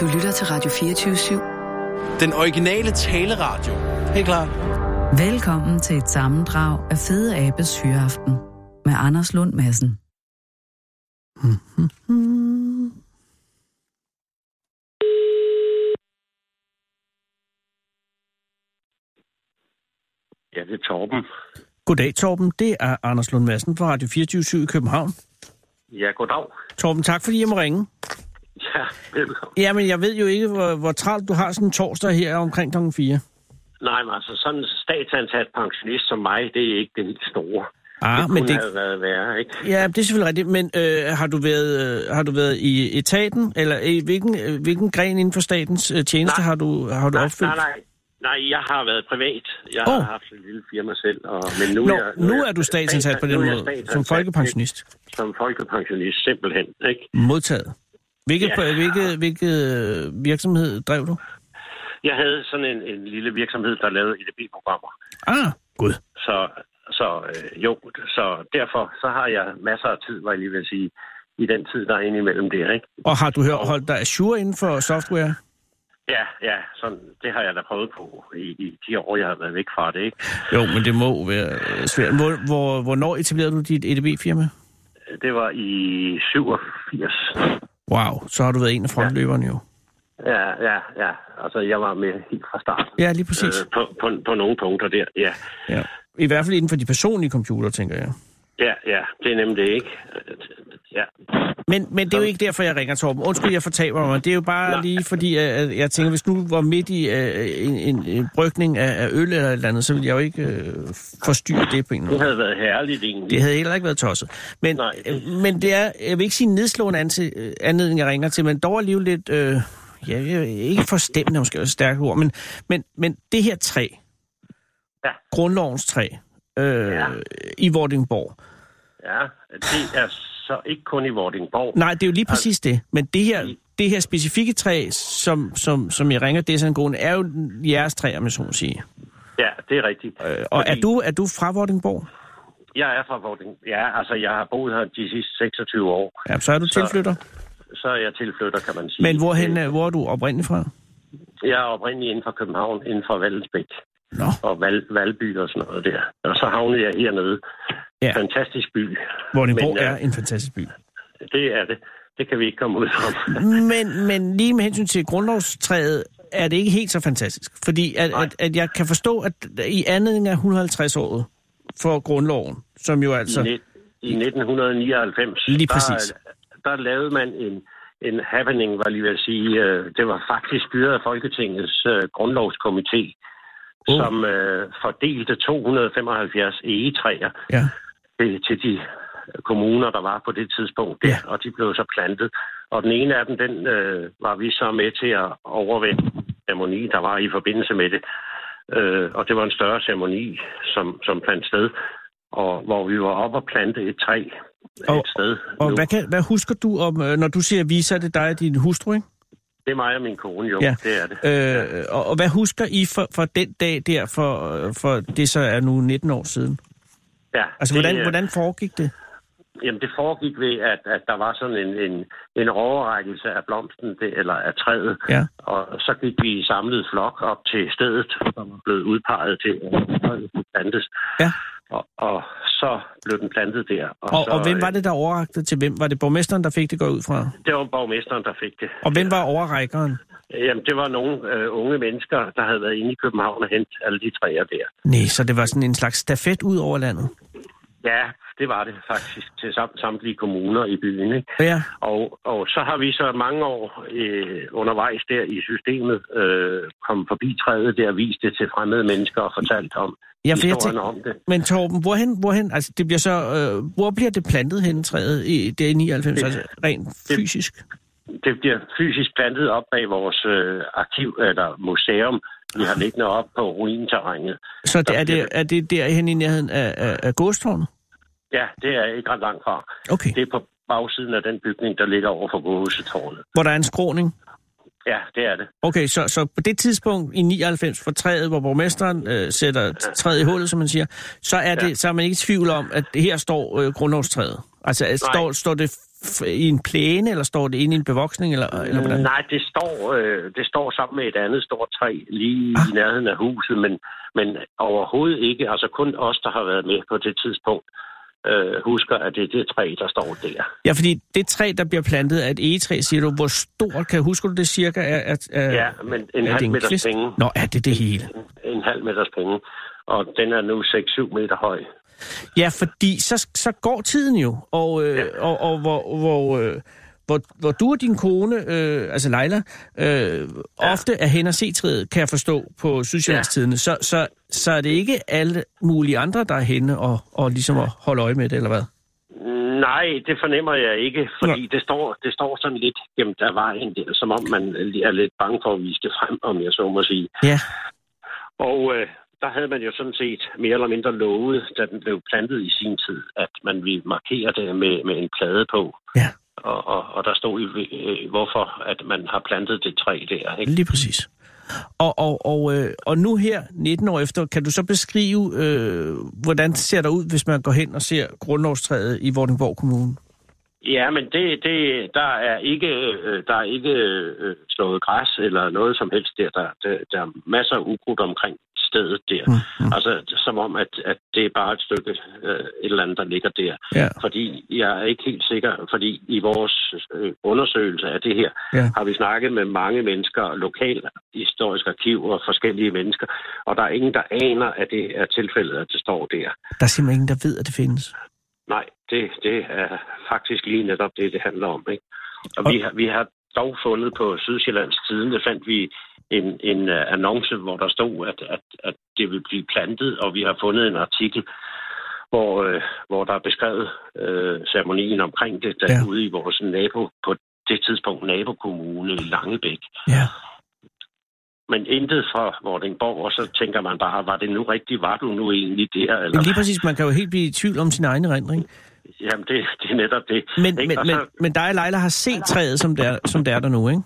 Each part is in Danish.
Du lytter til Radio 24-7. Den originale taleradio. Helt klar. Velkommen til et sammendrag af Fede Abes Hyreaften med Anders Lund Madsen. Ja, det er Torben. Goddag, Torben. Det er Anders Lund Madsen fra Radio 24 i København. Ja, goddag. Torben, tak fordi jeg må ringe. Ja, velkommen. Jamen, jeg ved jo ikke, hvor, hvor travlt du har sådan en torsdag her omkring kl. 4. Nej, men altså sådan en statsansat pensionist som mig, det er ikke det helt store. Ah, det men kunne det, have været værre, ikke? ja, det er selvfølgelig rigtigt. Men øh, har, du været, øh, har du været i etaten, eller i hvilken, øh, hvilken gren inden for statens øh, tjeneste Nej. har du, har du Nej, opfyldt? nej, nej. Nej, jeg har været privat. Jeg Åh. har haft et lille firma selv. Og, men nu, Nå, er jeg, nu jeg er du statsansat på den nu jeg måde, som folkepensionist. Som folkepensionist, simpelthen. Ikke? Modtaget. Hvilket, Ja. hvilket, hvilket øh, virksomhed drev du? Jeg havde sådan en, en lille virksomhed, der lavede EDB-programmer. Ah, gud. Så, så øh, jo, så derfor så har jeg masser af tid, var jeg lige vil sige, i den tid, der er inde imellem det, ikke? Og har du hør, holdt dig assure inden for software? Ja, ja, sådan, det har jeg da prøvet på i, i de år, jeg har været væk fra det, ikke? Jo, men det må være øh, svært. Hvor, hvor, hvornår etablerede du dit EDB-firma? Det var i 87. Wow, så har du været en af frontløberne jo. Ja, ja, ja. Altså, jeg var med helt fra start. Ja, lige præcis. Øh, på, på, på nogle punkter der, ja. Ja. I hvert fald inden for de personlige computer, tænker jeg. Ja, ja, det er nemlig det, ikke? Ja. Men, men det er jo ikke derfor, jeg ringer, Torben. Undskyld, jeg fortaber mig. Det er jo bare Nej. lige fordi, at jeg tænker, hvis du var midt i uh, en, en, en brygning af, af øl eller et eller andet, så ville jeg jo ikke uh, forstyrre det på en Det måde. havde været herligt, egentlig. Det havde heller ikke været tosset. Men, Nej. øh, men det er, jeg vil ikke sige nedslående øh, anledning, jeg ringer til, men dog alligevel lidt, øh, ja, ikke forstemmende, måske er et stærkt ord, men, men, men det her træ, Ja. grundlovens træ, øh, Ja. i Vordingborg, Ja, det er så ikke kun i Vordingborg. Nej, det er jo lige præcis det. Men det her, det her specifikke træ, som, som, som jeg ringer, det er er jo jeres træ, om jeg så må sige. Ja, det er rigtigt. Øh, og er du, er du fra Vordingborg? Jeg er fra Vording. Ja, altså, jeg har boet her de sidste 26 år. Ja, så er du Så- tilflytter. Så er jeg tilflytter, kan man sige. Men hvorhen, Øh, hvor er du oprindeligt fra? Jeg er oprindeligt inden for København, inden for Valdensbæk. Nå. og Val, Valby og sådan noget der. Og så havnede jeg hernede. Ja. Fantastisk by. Vordingborg Men, øh, er en fantastisk by. Det er det. Det kan vi ikke komme ud fra. Men, men lige med hensyn til grundlovstræet, er det ikke helt så fantastisk. Fordi at, Nej. at, at jeg kan forstå, at i anledning af 150-året for grundloven, som jo altså... I, net, I 1999, Lige præcis. Der, der lavede man en, en happening, var lige ved at sige. øh, Det var faktisk styret af Folketingets øh, grundlovskomité, Oh. som øh, fordelte 275 egetræer Ja. Til, til de kommuner, der var på det tidspunkt, der, Ja. og de blev så plantet. Og den ene af dem, den øh, var vi så med til at overvinde ceremoni, der var i forbindelse med det. Øh, og det var en større ceremoni, som, som fandt sted, og hvor vi var oppe og plante et træ Og- et sted. Og nu. hvad, kan, hvad husker du om, øh, når du siger vi, så er det dig og din hustru, ikke? Det er mig og min kone, jo. Ja. Det er det. Øh, og, og hvad husker I for, for den dag der, for, øh, for det så er nu 19 år siden? Ja, Altså, det, hvordan, øh, hvordan foregik det? Jamen, det foregik ved, at, at der var sådan en, en, en overrækkelse af blomsten, det, eller af træet. Ja. Og så gik vi i samlet flok op til stedet, som var blevet udpeget til, at plantes. Ja. Og, og så blev den plantet der. Og, Og, så, og hvem var øh, det, der overrakte til hvem? Var det borgmesteren, der fik det gå ud fra? Det var borgmesteren, der fik det. Og hvem var overrækkeren? Jamen, det var nogle øh, unge mennesker, der havde været inde i København og hentet alle de træer der. Nej, så det var sådan en slags stafet ud over landet. Ja, det var det faktisk til sam- samtlige kommuner i byen. Ikke? Ja, Og, og så har vi så mange år øh, undervejs der i systemet øh, kommet forbi træet der, vist det til fremmede mennesker og fortalt om ja for jeg historien tænker, om det. men Torben, hvorhen, hvorhen, altså det bliver så, øh, hvor bliver det plantet hen træet i det i 99, Det- altså rent det- fysisk? Det bliver fysisk plantet op bag vores øh, arkiv, eller museum, vi har liggende op på ruinterrænet. Så det, er, det, er det derhen i nærheden af, af, af godstårnet? Ja, det er ikke ret langt fra. Okay, Det er på bagsiden af den bygning, der ligger over for Gåsetårnet. hvor der er en skråning? Ja, det er det. Okay, så, så på det tidspunkt i 99 for træet, hvor borgmesteren øh, sætter træet i hullet, som man siger, så er, det, Ja. så er man ikke i tvivl om, at her står øh, grundlovstræet. Altså, Nej. står, står det i en plæne, eller står det inde i en bevoksning, eller, eller hvordan? Nej, det står, øh, det står sammen med et andet stort træ lige Ah. i nærheden af huset, men, men overhovedet ikke. Altså kun os, der har været med på det tidspunkt, øh, husker, at det er det træ, der står der. Ja, fordi det træ, der bliver plantet af et egetræ, siger du, hvor stort, kan husker du det cirka? Er, er, er, Ja, men en er halv en meters kvist? penge. Nå, er det det hele? En halv meters penge. Og den er nu 6-7 meter høj. Ja, fordi så, så går tiden jo, og, øh, Ja. og, og hvor, hvor, øh, hvor, hvor du og din kone, øh, altså Leila, øh, ja. ofte er hen og se træet, kan jeg forstå på Sydsjællandstidene, så, så, så er det ikke alle mulige andre, der er henne og, og ligesom at holde øje med det, eller hvad? Nej, det fornemmer jeg ikke, fordi det står, det står sådan lidt gemt af vejen der, som om man er lidt bange for at vise det frem, om jeg så må sige. Ja, Og øh, der havde man jo sådan set mere eller mindre lovet, da den blev plantet i sin tid, at man ville markere det med, med en plade på. ja, Og, og, og der stod jo, øh, hvorfor at man har plantet det træ der. Ikke? lige præcis. Og, og, og, øh, og nu her, 19 år efter, kan du så beskrive, øh, hvordan det ser der ud, hvis man går hen og ser grundlovstræet i Vordingborg Kommune? Ja, men det, det, der er ikke, øh, der er ikke øh, slået græs eller noget som helst der. Der, der, der er masser af ukrudt omkring stedet der. Mm, mm. Altså som om, at, at det er bare et stykke øh, et eller andet, der ligger der. Ja, Fordi jeg er ikke helt sikker, fordi i vores øh, undersøgelse af det her, ja. har vi snakket med mange mennesker, lokal historisk arkiv og forskellige mennesker, og der er ingen, der aner, at det er tilfældet, at det står der. Der er simpelthen ingen, der ved, at det findes. Nej, det, det er faktisk lige netop det, det handler om. Ikke? Og vi har, vi har dog fundet på Sydsjællands Tiden, der fandt vi en, en uh, annonce, hvor der stod, at, at, at det vil blive plantet, og vi har fundet en artikel, hvor, øh, hvor der er beskrevet øh, ceremonien omkring det, der ja. ude i vores nabo, på det tidspunkt nabokommune i Langebæk. Ja. Men intet fra Vordingborg, og så tænker man bare, var det nu rigtigt? Var du nu egentlig der? Eller, Men lige præcis, man kan jo helt blive i tvivl om sin egen erindring. Jamen, det, det er netop det. Men, Ikke? men, Og men, så- men dig og Leila har set træet, som det er, som det er der nu, ikke?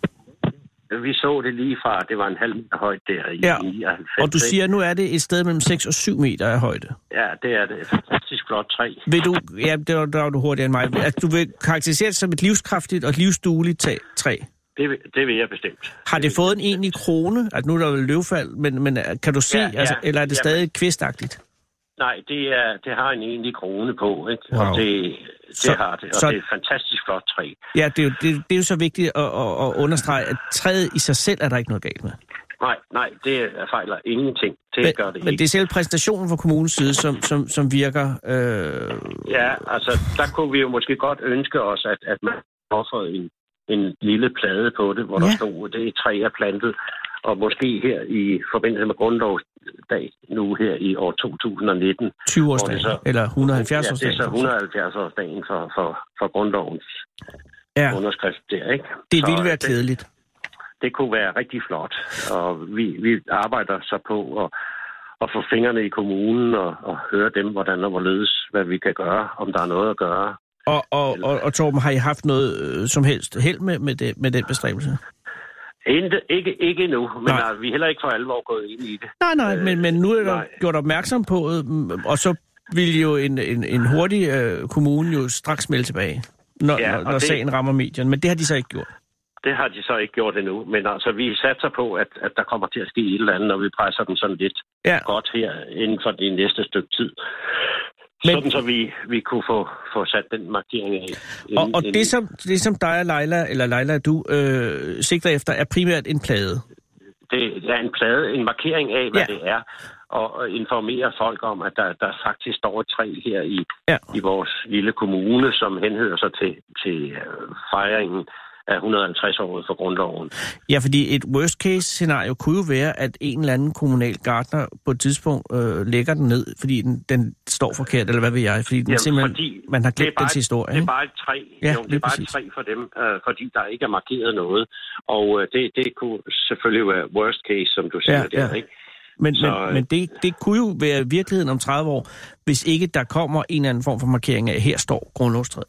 Vi så det lige fra, det var en halv meter højt der i Ja, 99. Og du siger, at nu er det et sted mellem 6 og 7 meter af højde. Ja, det er det. Et fantastisk flot træ. Vil du, ja, det var, der var du hurtigere end mig, at du vil karakterisere det som et livskraftigt og livsdueligt træ. Det, vil- det vil jeg bestemt. Har det fået en egentlig krone? At nu er der vel løvfald, men, men kan du se, Ja, ja, altså, eller er det ja, stadig kvistagtigt? Nej, det, er, det har en egentlig krone på, ikke? Wow. Og det, det Så- har det. Og så- det er et fantastisk flot træ. Ja, det er, jo, det, det er jo så vigtigt at, at, at understrege, at træet i sig selv er der ikke noget galt med. Nej, nej, det fejler ingenting. Det Men, gør det men ikke. det er selv præstationen fra kommunens side, som, som, som virker... Øh, Ja, altså, der kunne vi jo måske godt ønske os, at, at man offerede en, en lille plade på det, hvor Ja. der stod, det træ er plantet. Og måske her i forbindelse med grundlovsdag, nu her i år 2019, 20-årsdagen, det så- eller Ja, det er 170-årsdagen. så 170-årsdagen for, for, for grundlovens Ja, underskrift der, ikke? det Så, ville være det, klædeligt. det kunne være rigtig flot, og vi, vi arbejder så på at, at få fingrene i kommunen og, og høre dem, hvordan og hvorledes, hvad vi kan gøre, om der er noget at gøre. Og, og, og, og Torben, har I haft noget øh, som helst held med, med, det, med den bestræbelse? Ikke, ikke, ikke endnu, men Nej. altså, vi er heller ikke for alvor gået ind i det. Nej, nej, men, men nu er der nej. gjort opmærksom på mm, og så vil jo en, en, en hurtig øh, kommune jo straks melde tilbage, når, Ja, når, når det- sagen rammer medierne. Men det har de så ikke gjort. Det har de så ikke gjort endnu, men altså, vi satser på, at, at der kommer til at ske et eller andet, når vi presser dem sådan lidt Ja, godt her inden for det næste stykke tid. Men-. Sådan så vi, vi kunne få, få sat den markering af. og, inden- og inden- det, som, det som dig og Leila, eller Leila du, øh, sigter efter, er primært en plade. det er en plade, en markering af, hvad Ja. det er, og og informere folk om, at der, der faktisk står et træ her i, Ja. i vores lille kommune, som henhører sig til, til øh, fejringen af 150-året for grundloven. Ja, fordi et worst case scenario kunne jo være, at en eller anden kommunal gartner på et tidspunkt øh, lægger den ned, fordi den, den står forkert, eller hvad ved jeg, fordi den Jamen, simpelthen, fordi man har glemt dens et- historie. Det er bare et træ. Ja, jo, det er bare et træ for dem, øh, fordi der ikke er markeret noget. Og øh, det, det kunne selvfølgelig være worst case, som du siger Ja, der, ja. ikke? Men, Så, men, øh, men det, det kunne jo være virkeligheden om 30 år, hvis ikke der kommer en eller anden form for markering af, at her står grundlovstræet.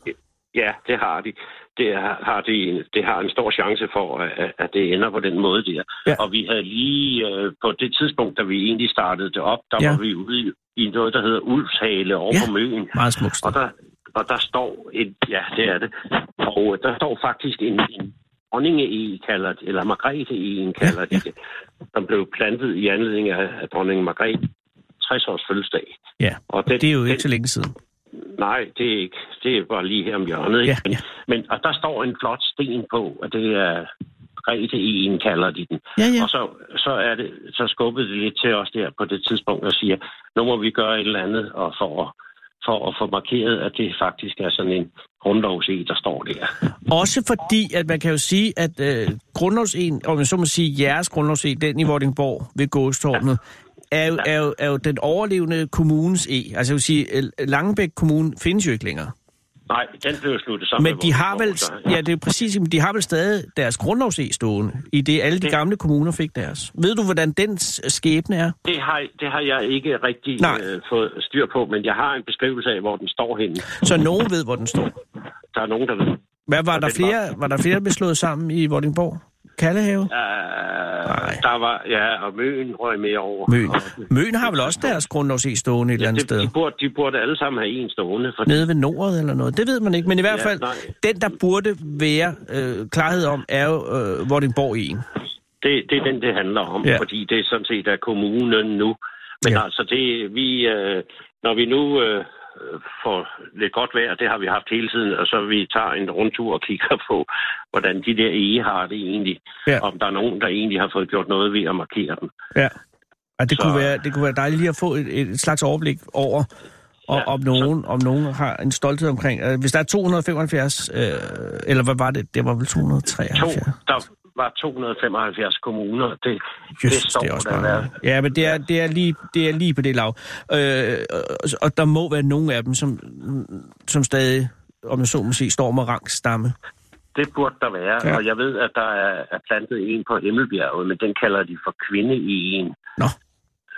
Ja, det har de. Det har, har de, det har en stor chance for, at, at det ender på den måde der. Ja. Og vi havde lige øh, på det tidspunkt, da vi egentlig startede det op, der Ja. var vi ude i, i noget, der hedder Ulfshale over Ja. på Møen. Meget smukt. Og der, og der står et, ja, det er det. Og der står faktisk en, en dronninge e kalder det, eller Margrethe e kalder Ja, det, ja. som blev plantet i anledning af, af dronning Margrethe 60 års fødselsdag. Ja, Og det er jo ikke den, så længe siden. Nej, det er ikke. Det er bare lige her om hjørnet. Ikke? Ja, ja. Men, og der står en flot sten på, og det er Grete i en kalder de den. Ja, ja. Og så, så, er det, så skubbede det lidt til os der på det tidspunkt og siger, nu må vi gøre et eller andet og for, at- for at få markeret, at det faktisk er sådan en grundlovse, der står der. Også fordi, at man kan jo sige, at øh, grundlovsen, om jeg så må sige, jeres grundlovsen, den i Vordingborg ved gåstormet, er jo, er, jo, er jo den overlevende kommunens E. Altså jeg vil sige, Langebæk Kommune findes jo ikke længere. Nej, den blev sluttet sammen Men med de har vel, ja det er præcis, men de har vel stadig deres grundlovs E stående, i det alle de Det- gamle kommuner fik deres. Ved du, hvordan den skæbne er? Det har, det har jeg ikke rigtig Nej. øh, fået styr på, men jeg har en beskrivelse af, hvor den står henne. Så nogen ved, hvor den står. Der er nogen, der ved. Hvad var der flere, var der flere, der blev slået sammen i Vordingborg? Kallehave? Uh, der var, ja, og Møen røg med over. Møn. Og, Møn har vel også deres grundlovs E stående et eller andet det, sted? de, burde, de burde alle sammen have en stående. For Nede ved Nordet eller noget. Det ved man ikke, men i hvert Ja, fald, nej. den der burde være øh, klarhed om, er jo øh, Vordingborg i en. det, det er den, det handler om, Ja. ja. fordi det er sådan set er kommunen nu. Men Ja. ja. altså, det, vi, øh, når vi nu øh, får lidt godt vejr, det har vi haft hele tiden, og så vi tager en rundtur og kigger på, hvordan de der ege har det egentlig. Ja. Om der er nogen, der egentlig har fået gjort noget ved at markere dem. Ja. Og det, Så- kunne være, det kunne være dejligt lige at få et, et slags overblik over, og Ja, om, nogen, om nogen har en stolthed omkring. Øh, hvis der er 275, øh, eller hvad var det? Det var vel To, 273? der var 275 kommuner. Det, Just, det står det er også der. der. Ja, men det er, det, er lige, det er lige på det lav. Øh, og- der må være nogle af dem, som, som stadig, om jeg så må sige, står med rangstamme. Det burde der være, Ja. ja. og jeg ved, at der er, er plantet en på Himmelbjerget, men den kalder de for kvinde i en. Nå.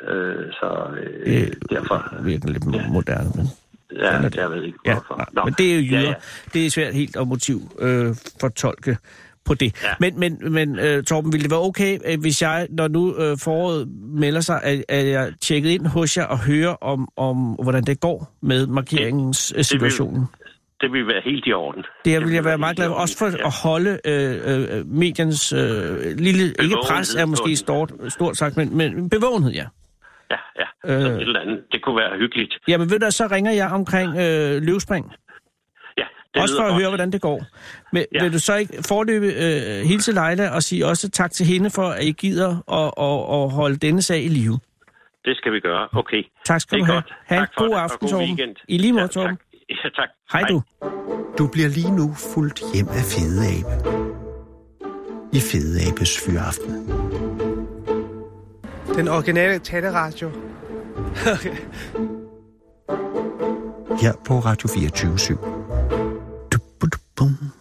Øh, så øh, Øh, derfor, Virkelig lidt mo- moderne, men... ja, er det. jeg ved ikke Ja, hvorfor. nej, men det er jo jyder. Ja, Ja, ja. ja. Det er svært helt at motiv øh, fortolke på det. Ja. Men, men, men uh, Torben, ville det være okay, øh, hvis jeg, når nu uh, foråret melder sig, at, at jeg tjekket ind hos jer og hører om, om hvordan det går med markeringens det, situationen? Det vil være helt i orden. Det, det vil jeg være meget glad for, også for ja. at holde øh, øh, mediernes øh, lille, ikke pres er måske stort, stort sagt, men, men bevågenhed, ja. Ja, ja. Øh. Et eller andet. Det kunne være hyggeligt. Jamen ved du, så ringer jeg omkring øh, løvspring. Det Også for at godt. høre, hvordan det går. Men ja. Vil du så ikke forløbe øh, hilse Leila og sige også tak til hende for, at I gider at, at, at holde denne sag i live? Det skal vi gøre. Okay. Tak skal Det du have. godt. Ha' en Tak god og aften, god Torben. weekend. I lige måde, Ja, Torben. tak. Ja, tak. Hej du. Du bliver lige nu fuldt hjem af Fede Abe. I Fede Abes Fyraften. Den originale taleradio. Okay. Her på Radio 24 /7. Dubudubum.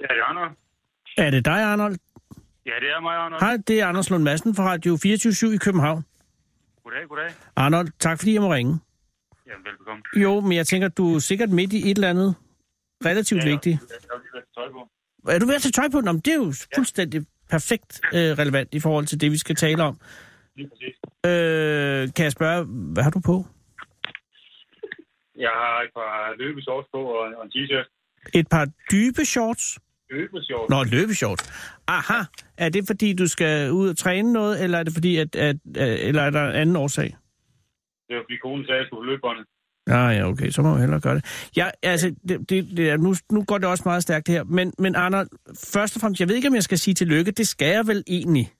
Ja, det er Arnold. Er det dig, Arnold? Ja, det er mig, Arnold. Hej, det er Anders Lund Madsen fra Radio 24 i København. Goddag, goddag. Arnold, tak fordi jeg må ringe. Jamen, velbekomme. Jo, men jeg tænker, du er sikkert midt i et eller andet relativt Ja, tøj på. Er du ved at tage tøj på? Nå, det er jo fuldstændig perfekt øh, relevant i forhold til det, vi skal tale om. Øh, kan jeg spørge, hvad har du på? Jeg har et par løbeshorts på og og en t-shirt. Et par dybe shorts? Løbeshorts? Nå, løbeshorts. Aha. Er det fordi, du skal ud og træne noget, eller er det fordi, at, at, at eller er der en anden årsag? Det var fordi konen sagde, at jeg skulle på løbebåndet. Ja, ja, okay, så må jeg hellere gøre det. Ja, altså, det, det, det nu, nu går det også meget stærkt her. Men, men Arnold, først og fremmest, jeg ved ikke, om jeg skal sige tillykke. Det skal jeg vel egentlig.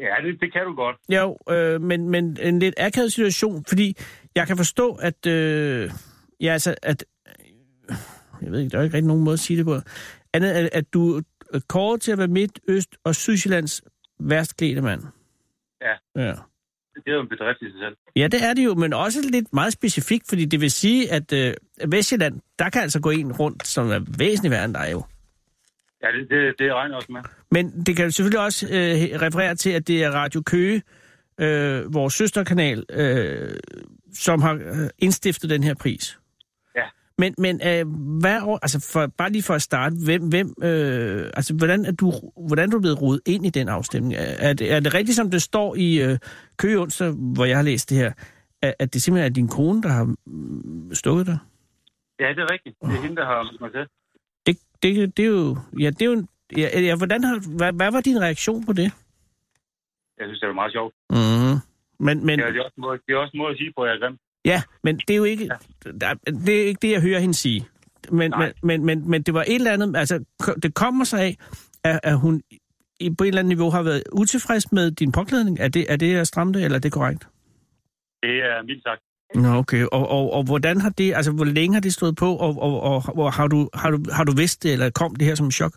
Ja, det, det kan du godt. Jo, øh, men, men en lidt akavet situation, fordi jeg kan forstå, at... Øh, ja, altså, at... Jeg ved ikke, der er ikke rigtig nogen måde at sige det på. Andet, at, at du er kåret til at være Midt-, Øst- og Sydsjællands værst klædte mand. Ja. Ja. Det er jo en bedrift i sig selv. Ja, det er det jo, men også lidt meget specifikt, fordi det vil sige, at øh, Vestjylland, der kan altså gå en rundt, som er væsentligt værre end dig jo. Ja, det, det, det regner også med. Men det kan jo selvfølgelig også øh, referere til, at det er Radio Køge, øh, vores søsterkanal, øh, som har øh, indstiftet den her pris. Men, men øh, hvad, altså for, bare lige for at starte, hvem, hvem, øh, altså hvordan er, du, hvordan er du blevet rodet ind i den afstemning? Er, er, det, er det rigtigt, som det står i øh, Køge onsdag, hvor jeg har læst det her, at, at det simpelthen er din kone, der har mm, stukket dig? Ja, det er rigtigt. Det er hende, der har mig til. Det, det, det er jo, ja, det er jo, ja, ja, hvordan har, hvad, hvad var din reaktion på det? Jeg synes, det er meget sjovt. Mm. Men, men, Ja, det, er også en måde, det er også en måde at sige på, at jeg er grim. Ja, men det er jo ikke, det er ikke det, jeg hører hende sige. Men, men, men, men, men det var et eller andet, altså det kommer sig af, at, at hun i, på et eller andet niveau har været utilfreds med din påklædning. Er det, er det det, eller er det korrekt? Det er mildt sagt. Nå, okay. Og, og, og hvordan har det, altså hvor længe har det stået på, og, og, og, og har, du, har, du, har du vidst det, eller kom det her som en chok?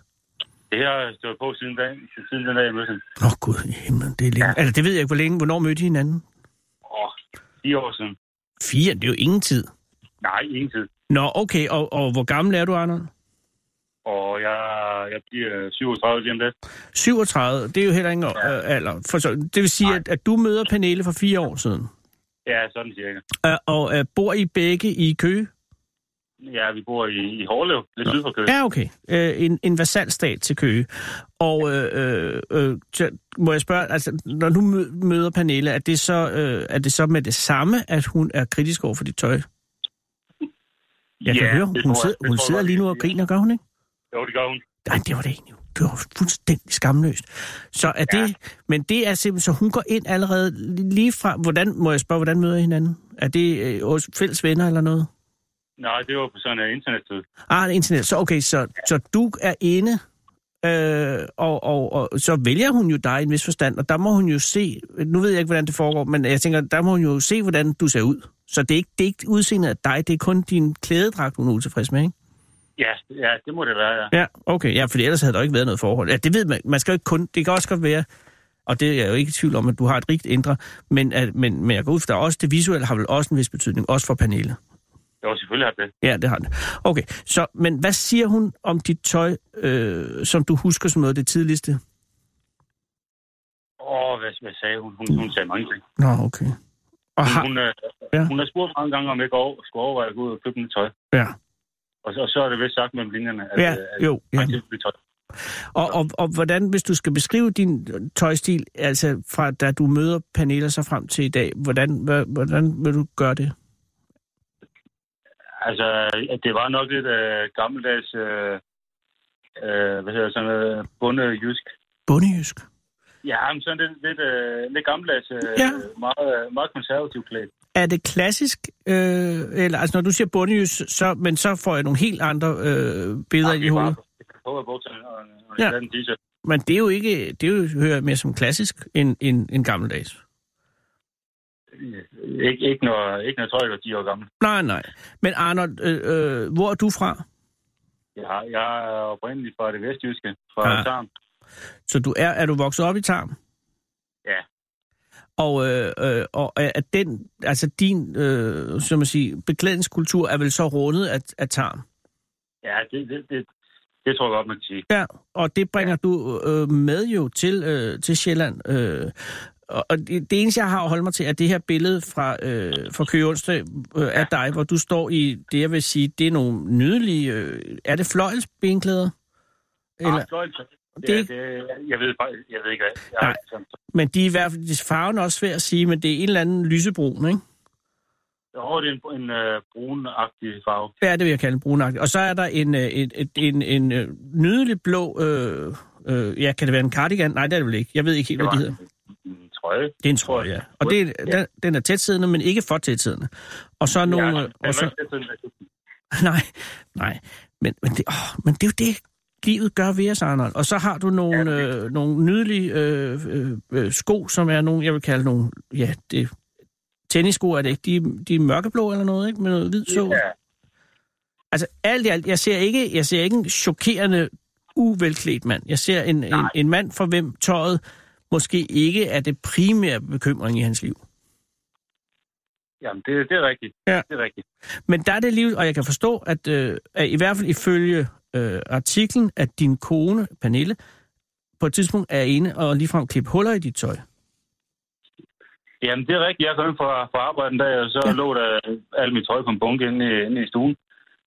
Det her har stået på siden, dag, siden den dag, jeg mødte hende. Åh oh, gud himlen, det er længe. Ja. Altså det ved jeg ikke, hvor længe, hvornår mødte I hinanden? Åh, 10 år siden. Fire, det er jo ingen tid. Nej, ingen tid. Nå, okay, og, og hvor gammel er du, Arnold? Og jeg, jeg bliver 37 lige om lidt. 37, det er jo heller ingen ja. øh, alder. For så, det vil sige, at, at du møder Pernille for fire år siden, Ja, sådan cirka. øh, og øh, bor I begge i Køge? Ja, vi bor i, i Hårlev, lidt syd for Køge. Ja, okay. Øh, en, en vasalstat til Køge. Og øh, øh, øh, må jeg spørge, altså, når du mø- møder Pernille, er det, så, øh, er det så med det samme, at hun er kritisk over for dit tøj? Jeg kan Ja, høre, hun, jeg- sidder, hun sidder lige nu og griner, gør hun ikke? Jo, det gør hun. Nej, det var det ikke. Det var fuldstændig skamløst. Så er Ja. det, men det er simpelthen, så hun går ind allerede lige fra, hvordan, må jeg spørge, hvordan møder I hinanden? Er det øh, fælles venner eller noget? Nej, det var på sådan en internettid. Ah, er internet. Så okay, så, så du er inde, øh, og, og, og så vælger hun jo dig i en vis forstand, og der må hun jo se, nu ved jeg ikke, hvordan det foregår, men jeg tænker, der må hun jo se, hvordan du ser ud. Så det er ikke, det er ikke udseendet af dig, det er kun din klædedragt, hun er utilfreds med, ikke? Ja, ja, det må det være, ja. Ja, okay. Ja, for ellers havde der ikke været noget forhold. Ja, det ved man. Man skal jo ikke kun... Det kan også godt være, og det er jeg jo ikke i tvivl om, at du har et rigt indre, men, at, men, men jeg går ud fra, at også det visuelle har vel også en vis betydning, også for Pernille. Jo, selvfølgelig har det. Ja, det har det. Okay, så, men hvad siger hun om dit tøj, øh, som du husker som noget af det tidligste? Åh, hvad, hvad sagde hun? Hun, hun sagde mange ting. Nå, okay. Og Hun, har, hun, øh, Ja. hun har spurgt mange gange, om jeg over, skulle overveje at gå ud og købe nyt tøj. ja, Og så, og så er det vist sagt mellem linjerne, at, ja, øh, at jo, ja. jeg ikke vil tøj. Og, og, og hvordan, hvis du skal beskrive din tøjstil, altså fra da du møder Pernille så frem til i dag, hvordan, hvordan vil du gøre det? Altså, det var nok lidt øh, gammeldags, øh, øh, hvad hedder sådan noget, bundejysk. Bundejysk. Ja, men sådan lidt, lidt, øh, lidt gammeldags, øh, Ja. meget, meget konservativt klædt. Er det klassisk, øh, eller altså når du siger bundejys, så, men så får jeg nogle helt andre øh, billeder i hovedet? På at bukserne og, og Ja. ja. Men det er jo ikke, det er jo, hører jeg mere som klassisk end, end, end gammeldags. Ikke, ikke, når, ikke når tøjet er 10 år gammel. Nej, nej. Men Arnold, øh, øh, hvor er du fra? Jeg, jeg er oprindeligt fra det vestjyske, fra Ja. ja. Tarm. Så du er, er du vokset op i Tarm? Ja. Og, øh, øh, og er den, altså din, øh, som man siger, beklædningskultur er vel så rundet af, af Tarm? Ja, det, det, det, det tror jeg godt, man kan sige. Ja, og det bringer ja. du øh, med jo til, øh, til Sjælland. Øh, og det, det eneste, jeg har at holde mig til, er det her billede fra, øh, fra Køge Onsdag øh, af dig, hvor du står i det, jeg vil sige, det er nogle nydelige... Øh, er det fløjelsbenklæder? Eller, Ah, fløjt. Det det, er det, ikke- jeg ved jeg ved ikke hvad. Jeg, Nej. sådan, men de er i hvert fald, de farven er også svært at sige, men det er en eller anden lysebrun, ikke? Jo, det er en, en uh, brunagtig farve. Ja, det vil jeg kalde brunagtig. Og så er der en, øh, et, en, en, øh, nydelig blå... Øh, øh, ja, kan det være en cardigan? Nej, det er det vel ikke. Jeg ved ikke helt, Det hvad de hedder. Trøje. Det er en trøje, ja. Og det er, den, den er tætsiddende, men ikke for tætsiddende. Og så er nogle... ja, Ja, den og så, nej, nej. Men, men, det, åh, men det er jo det, livet gør ved os, Arnold. Og så har du nogle, øh, nogle nydelige øh, øh, øh, sko, som er nogle, jeg vil kalde nogle... Ja, det, tennissko er det ikke. De, de er mørkeblå eller noget, ikke? Med noget hvid så. Ja, Altså alt i alt, jeg ser ikke, jeg ser ikke en chokerende, uvelklædt mand. Jeg ser en, en, en mand, for hvem tøjet måske ikke er det primære bekymring i hans liv. jamen, det, det er rigtigt. Ja. Det er rigtigt. Men der er det liv, og jeg kan forstå, at, øh, at i hvert fald ifølge øh, artiklen, at din kone, Pernille, på et tidspunkt er inde og ligefrem klippe huller i dit tøj. Jamen, det er rigtigt. Jeg kom ind fra, fra arbejde en dag, og så Ja. lå der alt mit tøj på en bunke inde i, inde i stuen.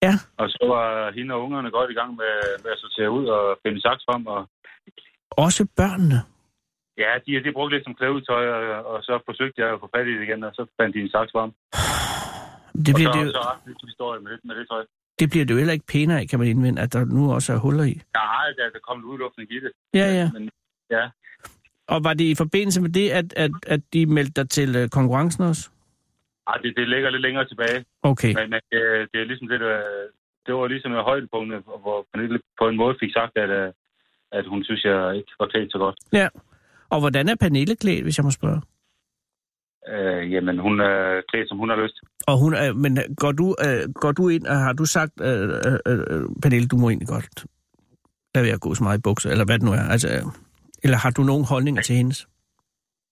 Ja. Og så var hende og ungerne godt i gang med, med at sortere ud og finde saks frem. Og, Også børnene. Ja, de, de brugte lidt som klædetøj, og, og, så forsøgte jeg at få fat i det igen, og så fandt de en saks frem. Det Og bliver, så, det, jo, så historie med det, med det tøj. det bliver det jo heller ikke pænere af, kan man indvende, at der nu også er huller i. Nej, der, der kom en udluftning i det. Ja, ja. Men, ja, Og var det i forbindelse med det, at, at, at de meldte dig til øh, konkurrencen også? Ej, det, det ligger lidt længere tilbage. Okay. Men, men det, det er ligesom det, der, det var ligesom et højdepunkt, hvor Pernille på en måde fik sagt, at, øh, at hun synes, jeg ikke var klædt så godt. Ja. Og hvordan er Pernille klædt, hvis jeg må spørge? Øh, jamen, hun er klædt, som hun har lyst. Og hun er, men går du, øh, går du ind, og har du sagt, øh, øh, øh, Pernille, du må egentlig godt lade være at gå så meget i bukser, eller hvad det nu er? Altså, øh, eller har du nogen holdninger til hendes?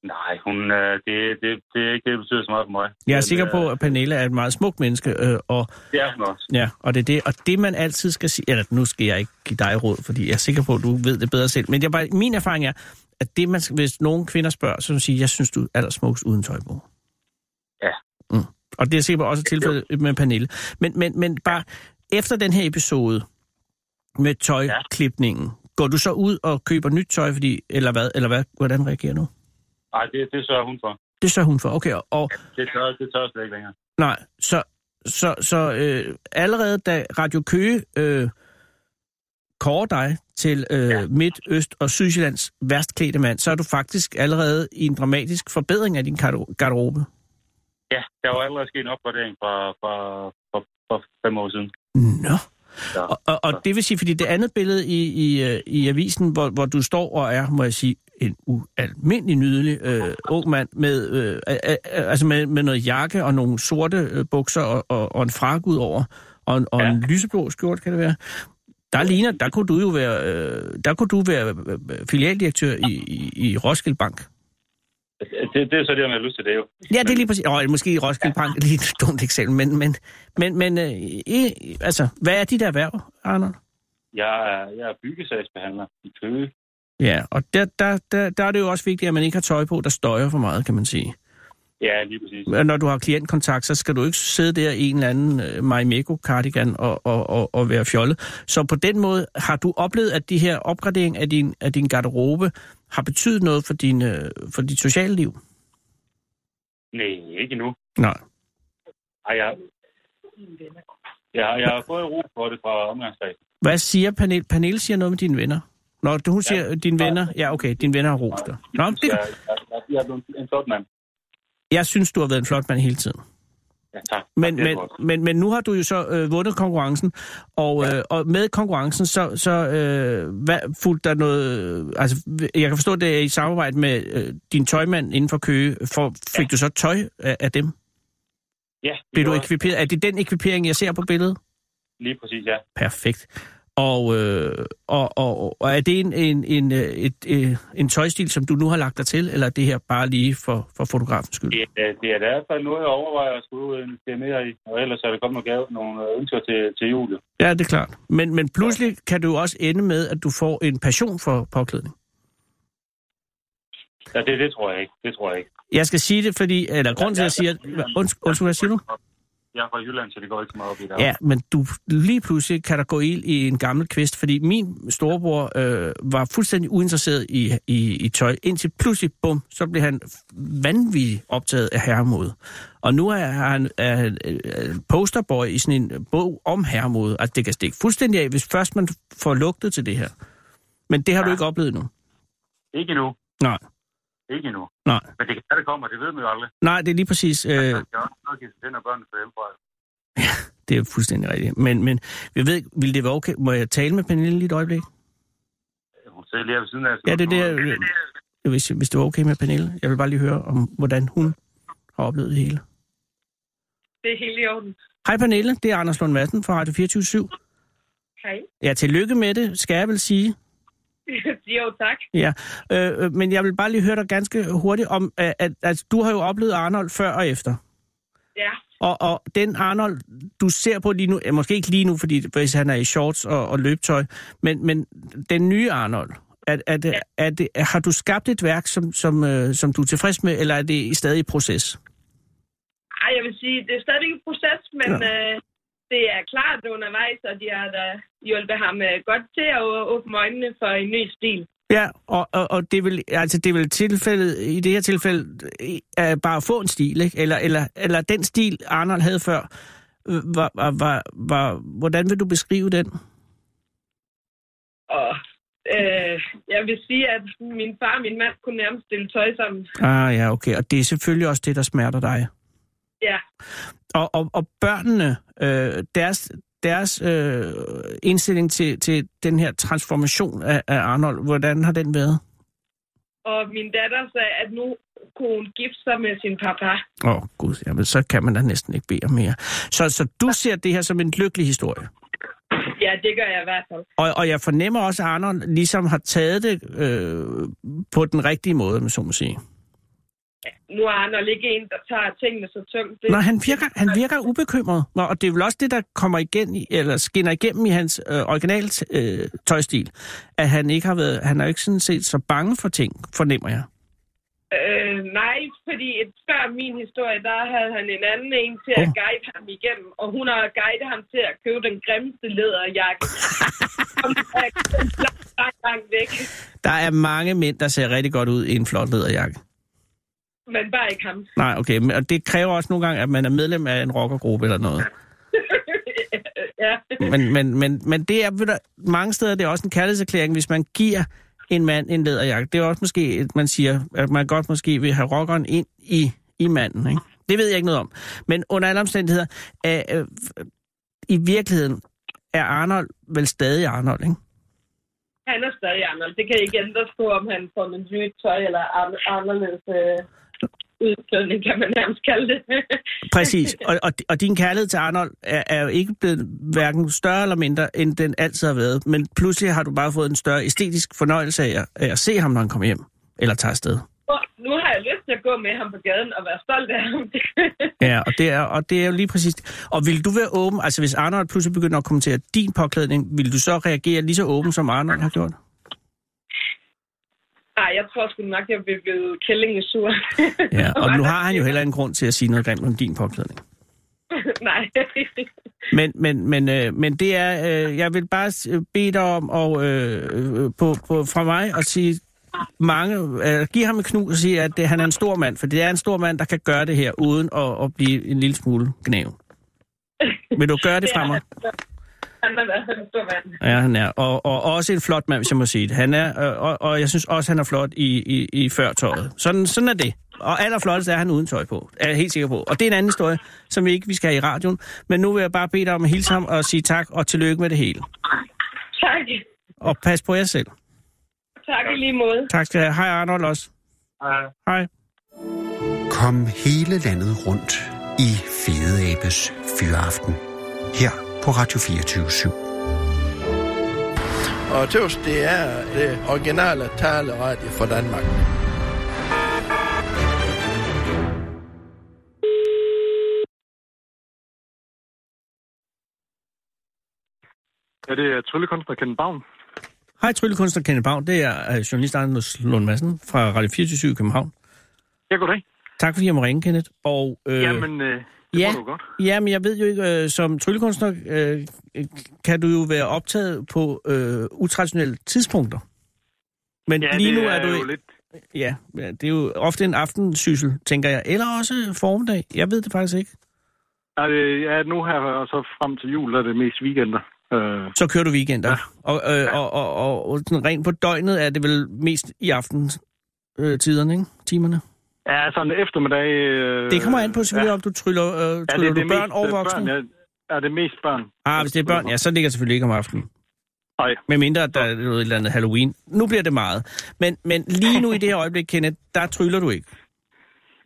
Nej, hun, øh, det, det, det er ikke det, der betyder så meget for mig. Jeg er Men, sikker på, øh, at Pernille er et meget smukt menneske, øh, og, Det er hun også. ja, og det er det, og det man altid skal sige, eller nu skal jeg ikke give dig råd, fordi jeg er sikker på, at du ved det bedre selv, men jeg bare, min erfaring er, at det man, hvis nogen kvinder spørger, så vil sige, jeg synes, du er allersmukst uden tøj på. Ja. Mm. Og det er sikkert også tilfældet med Pernille. Men, men, men bare efter den her episode med tøjklipningen, går du så ud og køber nyt tøj, fordi, eller hvad, eller hvad, hvordan reagerer du? Nej, det, det sørger hun for. Det sørger hun for, okay, og Det tør, det tør slet ikke længere. nej, så, så, så øh, allerede da Radio Køge øh, kårer dig til øh, ja. Midt, Øst og Sydsjællands værst klædte mand, så er du faktisk allerede i en dramatisk forbedring af din garder- garderobe. Ja, der var allerede sket en opgradering fra, fra, fra, fra fem år siden. Nå. Ja. Og, og, og det vil sige, fordi det andet billede i, i, øh, i avisen, hvor, hvor du står og er, må jeg sige, en ualmindelig nydelig øh, ung mand med, øh, øh, altså med, med noget jakke og nogle sorte øh, bukser og, og, og en frak ud over, og, en- og. Ja. en lyseblå skjort, kan det være. Der ligner, der kunne du jo være, øh, der kunne du være øh, øh, filialdirektør i, i, i Roskilde Bank. Det, det er så det, man har lyst til det jo. Ja, det er lige præcis. Og måske i Roskilde Bank, lige et dumt eksempel, men, men, men, men øh, i, altså, hvad er dit erhverv, Arnold? Jeg er, jeg er byggesagsbehandler i Køge. Ja, og der, der, der, der er det jo også vigtigt, at man ikke har tøj på, der støjer for meget, kan man sige. Ja, lige præcis. Men Når du har klientkontakt, så skal du ikke sidde der i en eller anden uh, Marimekko cardigan og, og, og, og være fjollet. Så på den måde har du oplevet, at de her opgradering af din, af din garderobe har betydet noget for, din, uh, for dit sociale liv? Nej, ikke nu. Nej. Ej, jeg, jeg, jeg har fået ro for det fra omgangskredsen. Hvad siger Pernille? Pernille siger noget med dine venner. Du hun siger, ja. dine venner... Ja, okay, dine venner har rost dig. Nå, det, jeg, jeg, jeg er blevet en flot mand. Jeg synes, du har været en flot mand hele tiden. Ja, tak. Men, men, men, men nu har du jo så øh, vundet konkurrencen, og, øh, og med konkurrencen, så, så øh, hvad, fulgte der noget... Øh, altså, jeg kan forstå, at det er i samarbejde med øh, din tøjmand inden for Køge. For, fik ja. du så tøj af, af dem? Ja, Blev du ekviperet? Er det den ekvipering, jeg ser på billedet? Lige præcis, ja. Perfekt. Og, øh, og, og, og er det en, en, en, øh, et, øh, en tøjstil, som du nu har lagt dig til, eller er det her bare lige for, for fotografens skyld? Det, er- det er i hvert fald noget, jeg overvejer at skulle investere mere i. Og ellers er der kommet nogle, gave, nogle ønsker til, til jul. jo. Ja, det er klart. Men, men pludselig kan du også ende med, at du får en passion for påklædning. Ja, det, det tror jeg ikke. Det tror jeg ikke. Jeg skal sige det, fordi... Eller grund til, at jeg siger... Undskyld, hvad siger du? Jeg er fra Jylland, så det går ikke så meget op i det. Ja, men du, lige pludselig kan der gå ild i en gammel kvist, fordi min storebror øh, var fuldstændig uinteresseret i, i, i tøj, indtil pludselig, bum, så blev han vanvittigt optaget af herremode. Og nu er han er, han, øh, posterboy i sådan en bog om herremode. Altså, det kan stikke fuldstændig af, hvis først man får lugtet til det her. Men det har ja. du Ja. ikke oplevet nu. Ikke endnu. Nej, Ikke endnu. nej. Men det kan være, det kommer. Det ved man jo aldrig. Nej, det er lige præcis... Øh, Øh... Til, når børnene hjælp fra. det er fuldstændig rigtigt. Men, men jeg ved, vil det være okay? Må jeg tale med Pernille lige et øjeblik? Hun sidder lige her ved siden af. Ja, det er det, jeg- hvis, hvis det var okay med Pernille. Jeg vil bare lige høre om, hvordan hun har oplevet det hele. Det er helt i orden. Hej Pernille, det er Anders Lund Madsen fra Radio 24 Hej. Ja, tillykke med det, skal jeg vel sige. jo, tak. Ja, øh, øh, men jeg vil bare lige høre dig ganske hurtigt om, at, at, at du har jo oplevet Arnold før og efter. Ja, Og, og den Arnold, du ser på lige nu, måske ikke lige nu, fordi hvis han er i shorts og, og løbetøj, men, men den nye Arnold, er, er det, er det, har du skabt et værk, som, som, øh, som du er tilfreds med, eller er det stadig i proces? Ej, jeg vil sige, det er stadig en proces, men øh, det er klart undervejs, og de har da hjulpet ham øh, godt til at åbne øjnene for en ny stil. Ja, og, og, og det vil altså det vil tilfældet i det her tilfælde øh, er bare at få en stil, ikke? Eller eller eller den stil Arnold havde før. øh, Var, var, var, var, hvordan vil du beskrive den? Og øh, jeg vil sige, at min far og min mand kunne nærmest stille tøj sammen. Ah ja, okay. Og det er selvfølgelig også det, der smerter dig. Ja, Og, og, og børnene, øh, deres, deres øh, indstilling til, til den her transformation af, af Arnold, hvordan har den været? og min datter sagde, at nu kunne hun gifte sig med sin papa. Åh, oh, gud, jamen, så kan man da næsten ikke bede om mere. Så, så du ser det her som en lykkelig historie? Ja, det gør jeg i hvert fald. Og, og jeg fornemmer også, at Arnold ligesom har taget det øh, på den rigtige måde, med så må sige. Nu er Arnold ikke en, der tager tingene så tungt. Det, Nå, han virker, han virker ubekymret. Nå, og det er vel også det, der kommer igen, i, eller skinner igennem i hans øh, originale øh, tøjstil. At han ikke har været, han er ikke sådan set så bange for ting, fornemmer jeg. Øh, nej, fordi et før min historie, der havde han en anden en til at Oh. guide ham igennem, og hun har guidet ham til at købe den grimmeste læderjakke. Er Der er mange mænd, der ser rigtig godt ud i en flot læderjakke. Men bare ikke ham. Nej, okay, men og det kræver også nogle gange, at man er medlem af en rockergruppe eller noget. ja. Men, men, men, men det er ved du, mange steder det er også en kærlighedserklæring, hvis man giver en mand en læderjakke. Det er også måske, at man siger, at man godt måske vil have rockeren ind i, i manden. Ikke? Det ved jeg ikke noget om. Men under alle omstændigheder, øh, øh, i virkeligheden er Arnold vel stadig Arnold, ikke? Han er stadig Arnold. Det kan ikke ændres på, om han får en nyt tøj eller an- anderledes øh, udklædning, kan man nærmest kalde det. Præcis. Og, og, og din kærlighed til Arnold er, er jo ikke blevet hverken større eller mindre, end den altid har været. Men pludselig har du bare fået en større æstetisk fornøjelse af at, af at se ham, når han kommer hjem. Eller tager afsted. Nu har jeg lyst til at gå med ham på gaden og være stolt af ham. Ja, og det, er, og det er jo lige præcis... Og vil du være åben, altså hvis Arnold pludselig begynder at kommentere din påklædning, vil du så reagere lige så åben, som Arnold har gjort? Nej, jeg tror sgu nok, jeg vil blive kællingesur. Ja, og nu har han jo heller ingen grund til at sige noget grimt om din påklædning. Nej. Men, men, men, øh, men det er, øh, jeg vil bare bede dig om at, øh, øh, på, på, fra mig at sige mange, øh, give ham et knu og sige, at det, han er en stor mand, for det er en stor mand, der kan gøre det her, uden at, at blive en lille smule gnav. Vil du gøre det fra mig? Han har været en stor mand. Ja, han er. Og, og også en flot mand, hvis jeg må sige det. Han er, øh, og, og jeg synes også, han er flot i, i, i førtøjet. Sådan, sådan er det. Og allerflottest er han uden tøj på, er jeg helt sikker på. Og det er en anden historie, som vi ikke vi skal have i radioen. Men nu vil jeg bare bede dig om at hilse ham og sige tak og tillykke med det hele. Tak. Og pas på jer selv. Tak i lige måde. Tak skal du have. Hej Arnold også. Hej. Hej. Kom hele landet rundt i Fede Abes Fyraften. Her på Radio 24 Og tøvs, det er det originale taleradio for Danmark. Er det tryllekunstner Kenneth Bavn? Hej tryllekunstner Kenneth Bavn. Det er øh, journalist Anders Lund Madsen fra Radio 24 i København. Ja, goddag. Tak fordi jeg må ringe, Kenneth. Og, øh, Jamen, øh, det ja. du godt. Ja, men jeg ved jo ikke, øh, som tryllekunstner øh, kan du jo være optaget på øh, utraditionelle tidspunkter. Men Ja, lige nu er, du jo lidt... Ja, ja, det er jo ofte en aftensyssel, tænker jeg. Eller også formiddag. Jeg ved det faktisk ikke. Er det, ja, nu her og så frem til jul, er det mest weekender. Øh, Så kører du weekender. Ja. Og, øh, og, og, og, og sådan rent på døgnet er det vel mest i aftens øh, tiderne, ikke? Timerne. Ja, sådan eftermiddag... Øh, Det kommer an på selvfølgelig, ja. om du tryller, øh, ja, tryller det, du det børn mest, og øh, voksne. Børn, ja, er det mest børn. Ah, hvis det er børn, ja, så ligger det selvfølgelig ikke om aftenen. Nej. Med mindre, at der er noget et eller andet Halloween. Nu bliver det meget. Men, men lige nu i det her øjeblik, Kenneth, der tryller du ikke.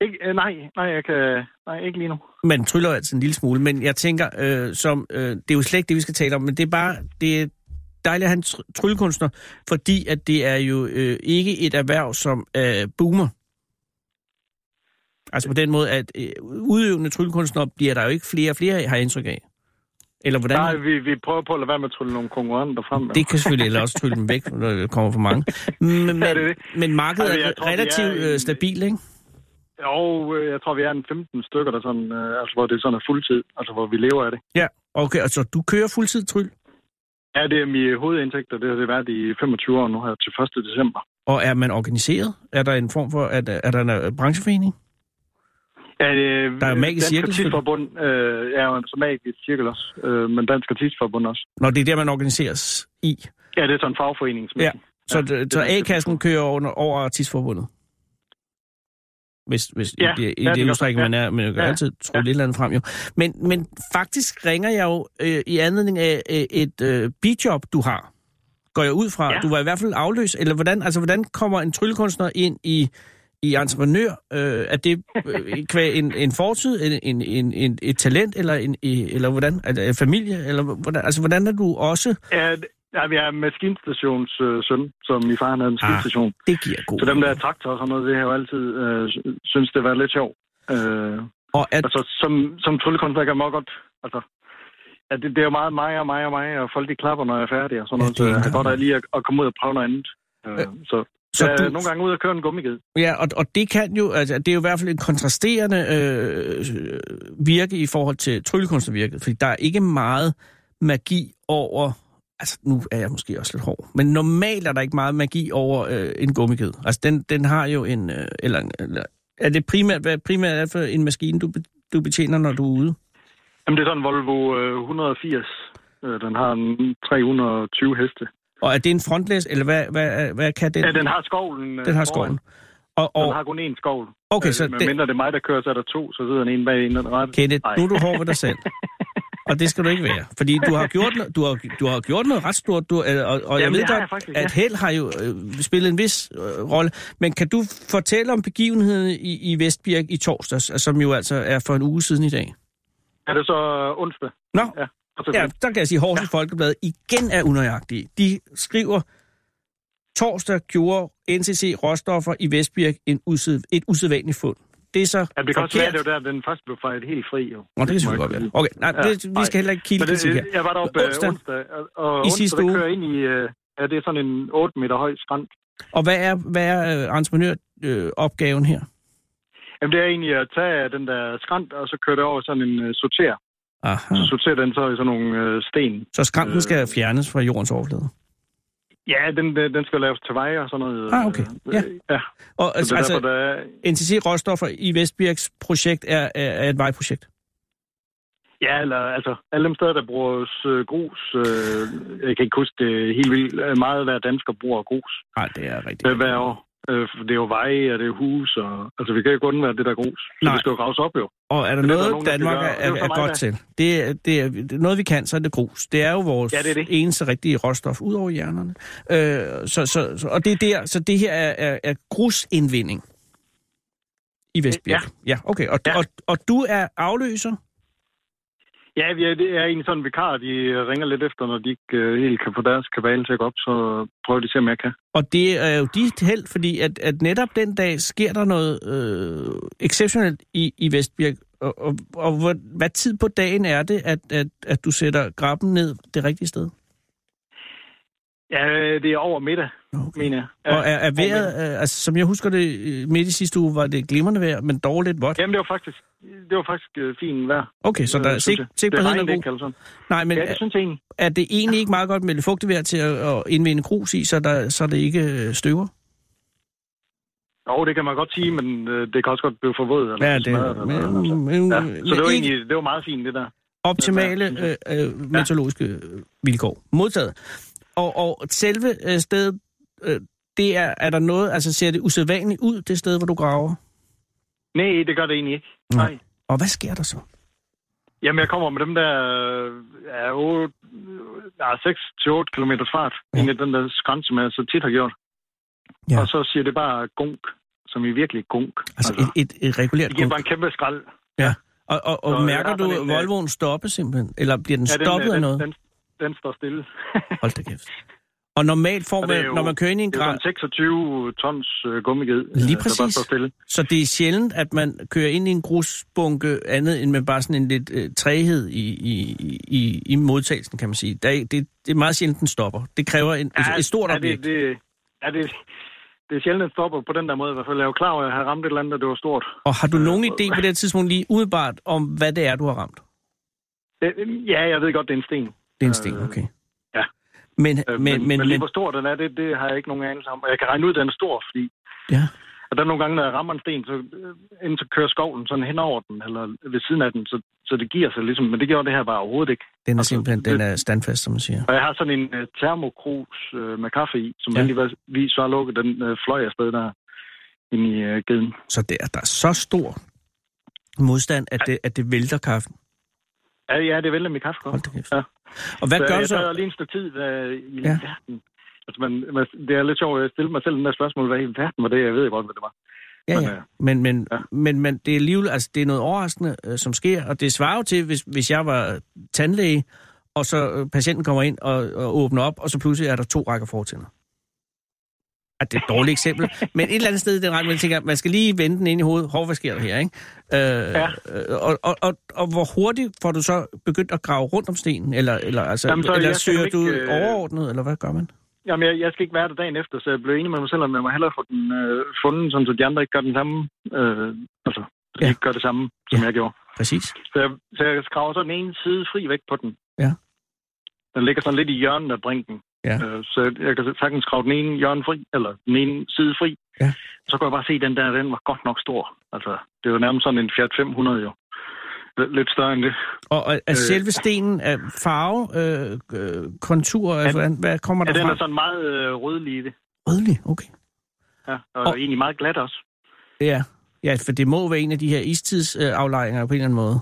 Ikke, øh, nej, nej, jeg kan... Nej, ikke lige nu. Man tryller altid en lille smule, men jeg tænker, øh, som, øh, det er jo slet ikke det, vi skal tale om, men det er bare, det er dejligt at have en tr- tryllekunstner, fordi at det er jo øh, ikke et erhverv, som øh, boomer. Altså på den måde, at øh, udøvende tryllekunstnere bliver der jo ikke flere og flere, har jeg indtryk af. Eller hvordan? Nej, vi, vi prøver på at lade være med at trylle nogle konkurrenter frem. Det kan selvfølgelig eller også trylle dem væk, når det kommer for mange. Men, Ja, det det. men markedet Altså, er tror, relativt er øh, stabilt, ikke? Jo, øh, jeg tror, vi er en 15 stykker, der sådan, øh, altså, hvor det sådan er fuldtid, altså hvor vi lever af det. Ja, okay, altså du kører fuldtid, Tryl? Ja, det er min hovedindtægt, og det har det været i 25 år nu her til 1. december. Og er man organiseret? Er der en form for, er der, er der en brancheforening? Ja, det, Der er jo Magisk Dansk Cirkel, Artistforbund øh, er jo så magisk cirkel også, øh, men Dansk Artistforbund også. Når det er der, man organiseres i? Ja, det er sådan en fagforening. Ja, så, Ja, ja, så er A-kassen kører over, over artistforbundet? Hvis, hvis Ja, i det, i ja, det udstrækning, man er, men jeg kan Ja. altid tro lidt eller andet frem jo. Men, men faktisk ringer jeg jo øh, i anledning af øh, et øh, bijob, du har, går jeg ud fra. Ja. Du var i hvert fald afløs, eller hvordan, altså, hvordan kommer en tryllekunstner ind i, i entreprenør? Øh, er det øh, en, en fortid, en, en, en, en, et talent, eller, en, eller hvordan? Det familie? Eller hvordan, altså, hvordan er du også... Ja, ja, vi er maskinstations øh, søn, som min far havde en Ah, maskinstation. Det giver god Så dem, der er traktor og sådan noget, det har jo altid øh, synes, det var lidt sjovt. Øh, Og at, altså, som, som tryllekunstner kan man godt... Altså, ja, det, det er jo meget mig og mig og mig, og folk de klapper, når jeg er færdig og sådan Ja, noget. det er så jeg godt lige at, at komme ud og prøve noget andet. Øh, Øh, så så er du- nogle gange ude og køre en gummiged. Ja, og, og det kan jo, altså, det er jo i hvert fald en kontrasterende øh, virke i forhold til tryllekunstnervirket, fordi der er ikke meget magi over, altså nu er jeg måske også lidt hård, men normalt er der ikke meget magi over øh, en gummikæde. Altså den, den har jo en, øh, eller, eller er det primært, hvad primært er for en maskine, du, du betjener, når du er ude? Jamen, det er sådan en Volvo øh, 180. Øh, den har en 320 heste. Og er det en frontlæs, eller hvad, hvad, hvad kan den? Ja, den har skovlen. øh, den har foran. skoven. Og, Den og har kun én skovl. okay, så Øh, Men det, mindre det er mig, der kører, så er der to, så sidder den ene bag en den rette. Kenneth, Nej. nu er du hård ved dig selv. Og det skal du ikke være. Fordi du har gjort, du har, du har gjort noget ret stort, du, øh, og, og jeg Jamen, ved det har godt, jeg faktisk, at held har jo øh, spillet en vis øh, rolle. Men kan du fortælle om begivenheden i, i Vestbirk i torsdags, som jo altså er for en uge siden i dag? Er det så onsdag? Nå, Ja. Ja, der kan jeg sige, Horsens ja. Folkeblad igen er unøjagtige. De skriver, torsdag gjorde NCC Råstoffer i Vestbirk en usæd, et usædvanligt fund. Det er så Ja, det kan også være, forkert. det var der, den først blev fejret helt fri. Jo. Nå, det kan selvfølgelig godt være. Okay, nej, Ja, det, vi skal heller ikke kilde det, her. jeg var deroppe Onsdag. onsdag, onsdag og, og I onsdag, sidste der uge. kører ind i, øh, ja, det er sådan en 8 meter høj skrant. Og hvad er, hvad er øh, entreprenøropgaven øh, opgaven her? Jamen, det er egentlig at tage den der skrant, og så køre det over sådan en uh, sorter. Aha. Så sorterer den så i sådan nogle uh, sten. Så skrænten Øh. skal fjernes fra jordens overflade? Ja, den, den skal laves til veje og sådan noget. Ah, okay. øh, Ja. ja. Og Så altså, er derfor, der er, NTC Råstoffer i Vestbirks projekt er, er, er et vejprojekt? Ja, eller altså, alle dem steder, der bruger øh, grus, øh, jeg kan ikke huske det helt vildt, øh, meget hver dansker bruger grus Nej, det er rigtigt. øh, hver år. Øh, det er jo veje, og det er hus, og altså vi kan jo ikke undvære det der grus. Så Nej. det skal jo graves op jo. Og er der Det er der noget, nogen, der Danmark gøre. er, er er, er godt da. til? Det er, det, er, det er noget, vi kan, så er det grus. Det er jo vores Ja, det er det. eneste rigtige råstof, ud over hjernerne. Øh, så, så, så, og det er der, så det her er, er, er grusindvinding i Vestbirk. Ja, ja okay. Og, Ja. og, og du er afløser? Ja, vi er, det er egentlig sådan en vikar, de ringer lidt efter, når de ikke øh, helt kan få deres kabale til at gå op, så prøver de at se, om jeg kan. Og det er jo dit held, fordi at, at netop den dag sker der noget øh, exceptionelt i, i Vestbirk. Og, og, og hvor, hvad tid på dagen er det, at, at, at du sætter grabben ned det rigtige sted? Ja, det er over middag, Okay. mener jeg. Ja, og er, er vejret, øh, altså som jeg husker det, øh, midt i sidste uge var det glimrende vejr, men dårligt vådt. Jamen, det var faktisk, det var faktisk øh, fint vejr. Okay, så der øh, er sigt, jeg. Det sigtbarheden er ikke, god. altså. Nej, men Ja, det er, synes jeg egentlig. er det egentlig ikke meget godt med lidt fugtevejr til at, at indvinde grus i, så, der, så det ikke øh, støver? Jo, det kan man godt sige, men øh, det kan også godt blive forvådet. Eller Ja, det smadret, men, eller, altså. men, ja. Så det var ikke egentlig det var meget fint, det der. optimale Ja, øh, øh, meteorologiske øh, vilkår. Modtaget. Og, og selve øh, stedet, øh, det er, er der noget, altså ser det usædvanligt ud, det sted, hvor du graver? Nej, det gør det egentlig ikke. Nå. Nej. Og hvad sker der så? Jamen, jeg kommer med dem der øh, ja, 8, ja, 6-8 km fart Ja. ja. ind i den der skrænt, som jeg så tit har gjort. Ja. Ja. Og så siger det bare gunk, som i virkelig gunk. Altså et, et, et regulært det giver gunk. bare en kæmpe skrald. Og, og, og Så jeg mærker har du en, øh, Volvoen stoppe simpelthen? Eller bliver den Ja, den, stoppet øh, af den, noget? Den, den står stille. Hold da kæft. Og normalt får Og er man, jo- når man kører ind i en Det er jo grad, sådan 26 tons øh, gummiged, Lige øh, der bare præcis. stille. så det er sjældent, at man kører ind i en grusbunke andet end med bare sådan en lidt øh, træhed i, i, i, i modtagelsen, kan man sige. Der er, det, det er meget sjældent, den stopper. Det kræver en, ja, et, et stort ja, objekt. det, det, ja, det, det er sjældent, det stopper på den der måde i hvert fald. Jeg er jo klar over, at jeg har ramt et eller andet, det var stort. Og har du nogen Øh, idé på det tidspunkt lige umiddelbart om, hvad det er, du har ramt? Ja, jeg ved godt, det er en sten. Det er en sten, okay. Ja. Men, Øh, men, men, men lige men, hvor stor den er, det, det har jeg ikke nogen anelse om. Jeg kan regne ud, at den er stor, fordi ja. Og der er nogle gange, når jeg rammer en sten, så, øh, inden så kører skovlen sådan hen over den, eller ved siden af den, så, så det giver sig ligesom. Men det gjorde det her bare overhovedet ikke. den er altså, simpelthen den det- er standfast, som man siger. Og jeg har sådan en uh, termokrus uh, med kaffe i, som Ja. ja. heldigvis var lukket. Den uh, fløj afsted der ind i uh, geden. Så der, der er så stor modstand, at det, at det vælter kaffen. Ja, ja, det vælter mit kaffekop. Hold da kæft. Ja. Og hvad så gør du jeg så? sad lige en stykke tid uh, i Ja. verden. Altså, man, man, det er lidt sjovt, at jeg stillede mig selv den der spørgsmål, hvad i verden var det? Jeg ved godt, hvad det var. Ja, Men, ja. øh, Men, men, ja. men, men det er alligevel, altså det er noget overraskende, øh, som sker, og det svarer jo til, hvis, hvis jeg var tandlæge, og så øh, patienten kommer ind og, og åbner op, og så pludselig er der to rækker fortænder. At det er et dårligt eksempel, men et eller andet sted i den ret, man tænker, man skal lige vende den ind i hovedet. Hov, hvad sker der her, ikke? Øh, Ja. øh, og, og, og, og hvor hurtigt får du så begyndt at grave rundt om stenen? Eller, eller, altså, Jamen, så eller søger ikke, du øh, overordnet, eller hvad gør man? Jamen, jeg, jeg skal ikke være der dagen efter, så jeg blev enig med mig selv, om jeg må hellere få den øh, fundet, sådan, så de andre ikke gør den samme, øh, altså, så de Ja. ikke gør det samme, som Ja. jeg gjorde. Præcis. Så jeg, så jeg skraver så den ene side fri væk på den. Ja. Den ligger sådan lidt i hjørnet af brinken. Ja. Øh, så jeg, kan sagtens skrave den ene hjørne fri, eller den ene side fri. Ja. Så kunne jeg bare se, at den der, den var godt nok stor. Altså, det var nærmest sådan en Fiat 500 jo. Lidt- Lidt større end det. Og er øh, selve stenen af farve, øh, øh, kontur, ja, hvordan, hvad kommer Ja, der den fra? er sådan meget øh, rødlig i det. Rødlig, okay. Ja, og, Og- egentlig meget glat også. Ja. ja, for det må være en af de her istidsaflejringer øh, på en eller anden måde.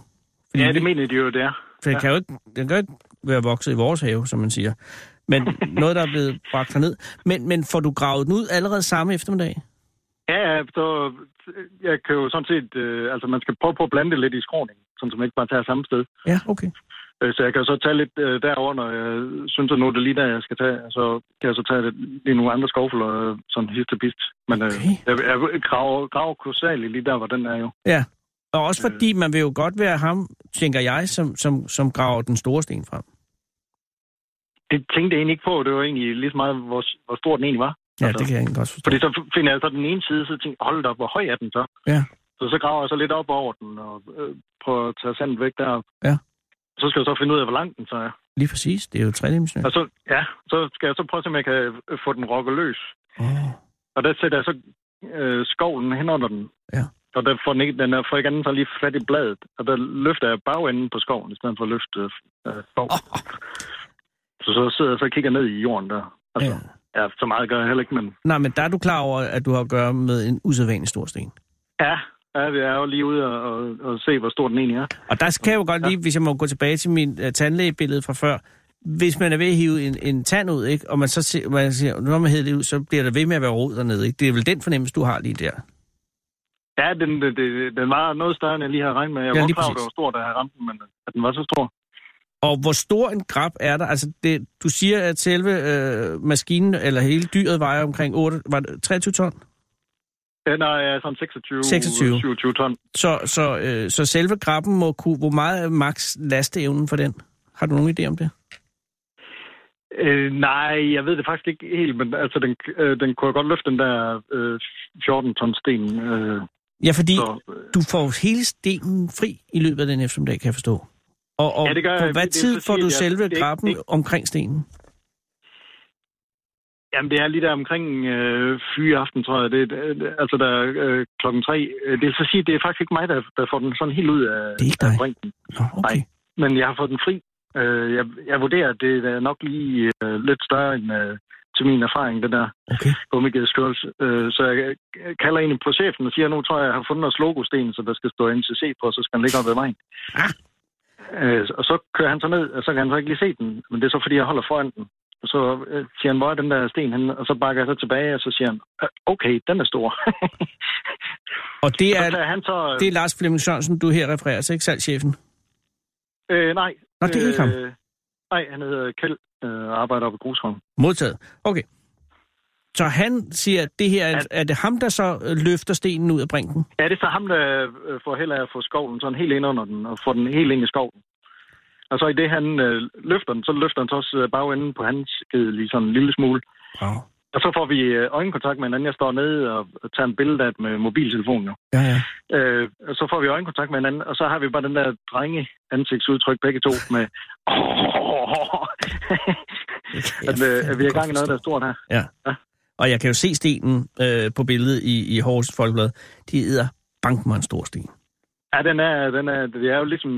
Fordi Ja, det mener de jo, det er. For den, kan jo ikke, den kan jo ikke være vokset i vores have, som man siger. Men noget, der er blevet bragt herned. Men, men får du gravet den ud allerede samme eftermiddag? Ja, ja, så jeg kan jo sådan set, øh, altså man skal prøve på at blande det lidt i skråningen, sådan som man ikke bare tager samme sted. Ja, okay. Øh, Så jeg kan så tage lidt øh, derover, når jeg synes, at nu er det lige der, jeg skal tage. Så kan jeg så tage det lige nogle andre skovfælder, øh, sådan hist og pist. Men øh, Okay. jeg, jeg graver, graver kolossalt lige der, hvor den er jo. Ja. Og også fordi man vil jo godt være ham, tænker jeg, som, som, som graver den store sten frem. Det tænkte jeg egentlig ikke på. Det var egentlig lige så meget, hvor, hvor stor den egentlig var. Ja, Altså, det kan jeg egentlig godt forstå. Fordi så finder jeg så den ene side, så tænker hold da op, hvor høj er den så? Ja. Så så graver jeg så lidt op over den, og øh, prøver at tage sandet væk der. Ja. Så skal jeg så finde ud af, hvor lang den så er. Lige præcis. Det er jo tredimensionelt. Og så, ja, så skal jeg så prøve, om jeg kan øh, få den rokket løs. Oh. Og der sætter jeg så øh, skovlen hen under den. Ja. Og der får den, ikke, den er for ikke anden så lige fat i bladet. Og der løfter jeg bagenden på skoven, i stedet for at løfte øh, skov. Oh. Så så sidder jeg så og kigger ned i jorden der. Altså, Ja. ja. ja. så meget gør jeg heller ikke, men Nej, men der er du klar over, at du har at gøre med en usædvanlig stor sten. ja, ja det er jo lige ude og, og, og se, hvor stor den egentlig er. Og der kan jeg jo godt lige, hvis jeg må gå tilbage til min uh, tandlægebillede fra før, hvis man er ved at hive en, en tand ud, ikke, og man så ser, man siger, når man hæver det ud, så bliver der ved med at være rod dernede. Ikke? Det er vel den fornemmelse, du har lige der. Ja, den, den, den, var noget større, end jeg lige havde regnet med. Jeg Ja, var godt klar, over, var stor, da jeg ramte den, men at den var så stor. Og hvor stor en grab er der? Altså, det, du siger, at selve øh, maskinen, eller hele dyret, vejer omkring 8, var det 23 ton? Den er sådan 26, 26. 27 ton. Så, så, øh, så selve grabben må kunne... Hvor meget er max lasteevnen for den? Har du nogen idé om det? Øh, nej, jeg ved det faktisk ikke helt, men altså, den, øh, den kunne godt løfte den der øh, 14 ton sten. Øh, Ja, fordi så, øh, du får hele stenen fri i løbet af den eftermiddag, kan jeg forstå. Og, og Ja, det gør på hvad Det- tid får du selve det grabben det omkring stenen? jamen, det er lige der omkring øh, fyre aften, tror jeg. Det, det, altså, der er øh, klokken tre. Øh, Det vil så sige, det er faktisk ikke mig, der, der får den sådan helt ud af, Det er ikke af brinken. Nå, okay. Nej. Men jeg har fået den fri. Øh, jeg, jeg vurderer, at det er nok lige øh, lidt større end øh, til min erfaring, det der okay. gummigedskørelse. Øh, så jeg øh, kalder egentlig på chefen og siger, nu tror jeg, jeg har fundet os logosten, så der skal stå NCC på, så skal den ligge op ad vejen. Ah. Øh, og så kører han så ned, og så kan han så ikke lige se den, men det er så fordi, jeg holder foran den. Og så øh, siger han, hvor er den der sten henne? Og så bakker jeg så tilbage, og så siger han, "Øh, okay, den er stor. Og det så er, tager han så... det er Lars Flemming Sørensen, du her refererer til, ikke salgschefen? Øh, nej. Nå, det er ikke ham. Øh, nej, han hedder Kjeld, øh, arbejder oppe i Grusholm. Modtaget. Okay. Så han siger, at det her er, er det ham, der så øh, løfter stenen ud af brinken? Ja, det er så ham, der øh, får held af at få skovlen sådan helt ind under den, og får den helt ind i skoven. Og så i det, han øh, løfter den, så løfter han så også øh, bagenden på hans skede lige sådan en lille smule. Wow. Og så får vi øjenkontakt med hinanden. Jeg står nede og, og tager en billede af det med mobiltelefonen. Jo. Ja, ja. Øh, og så får vi øjenkontakt med hinanden, og så har vi bare den der drenge ansigtsudtryk begge to med... at, øh, at vi er i gang i noget, der er stort her. Ja. Ja. Og jeg kan jo se stenen øh, på billedet i, i Horsens Folkeblad. De hedder bank mig en stor sten. Ja, den er, den er, det er jo ligesom,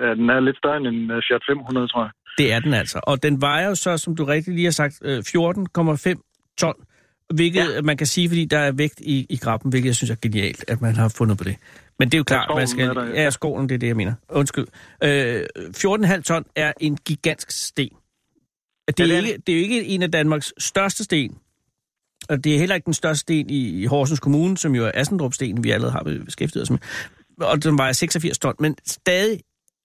øh, den er lidt større end en øh, Fiat 500, tror jeg. Det er den altså. Og den vejer jo så, som du rigtig lige har sagt, øh, 14,5 ton. Hvilket ja. man kan sige, fordi der er vægt i, i grappen, hvilket jeg synes er genialt, at man har fundet på det. Men det er jo klart, skoven man skal... er der, ja. ja, skoven, det er det, jeg mener. Undskyld. Øh, 14,5 ton er en gigantisk sten. Det er, Ja, det er ikke, det er jo ikke en af Danmarks største sten. Og det er heller ikke den største sten i, i Horsens Kommune, som jo er Assendrup-stenen, vi allerede har beskæftiget os med. Og den vejer 86 ton. Men stadig,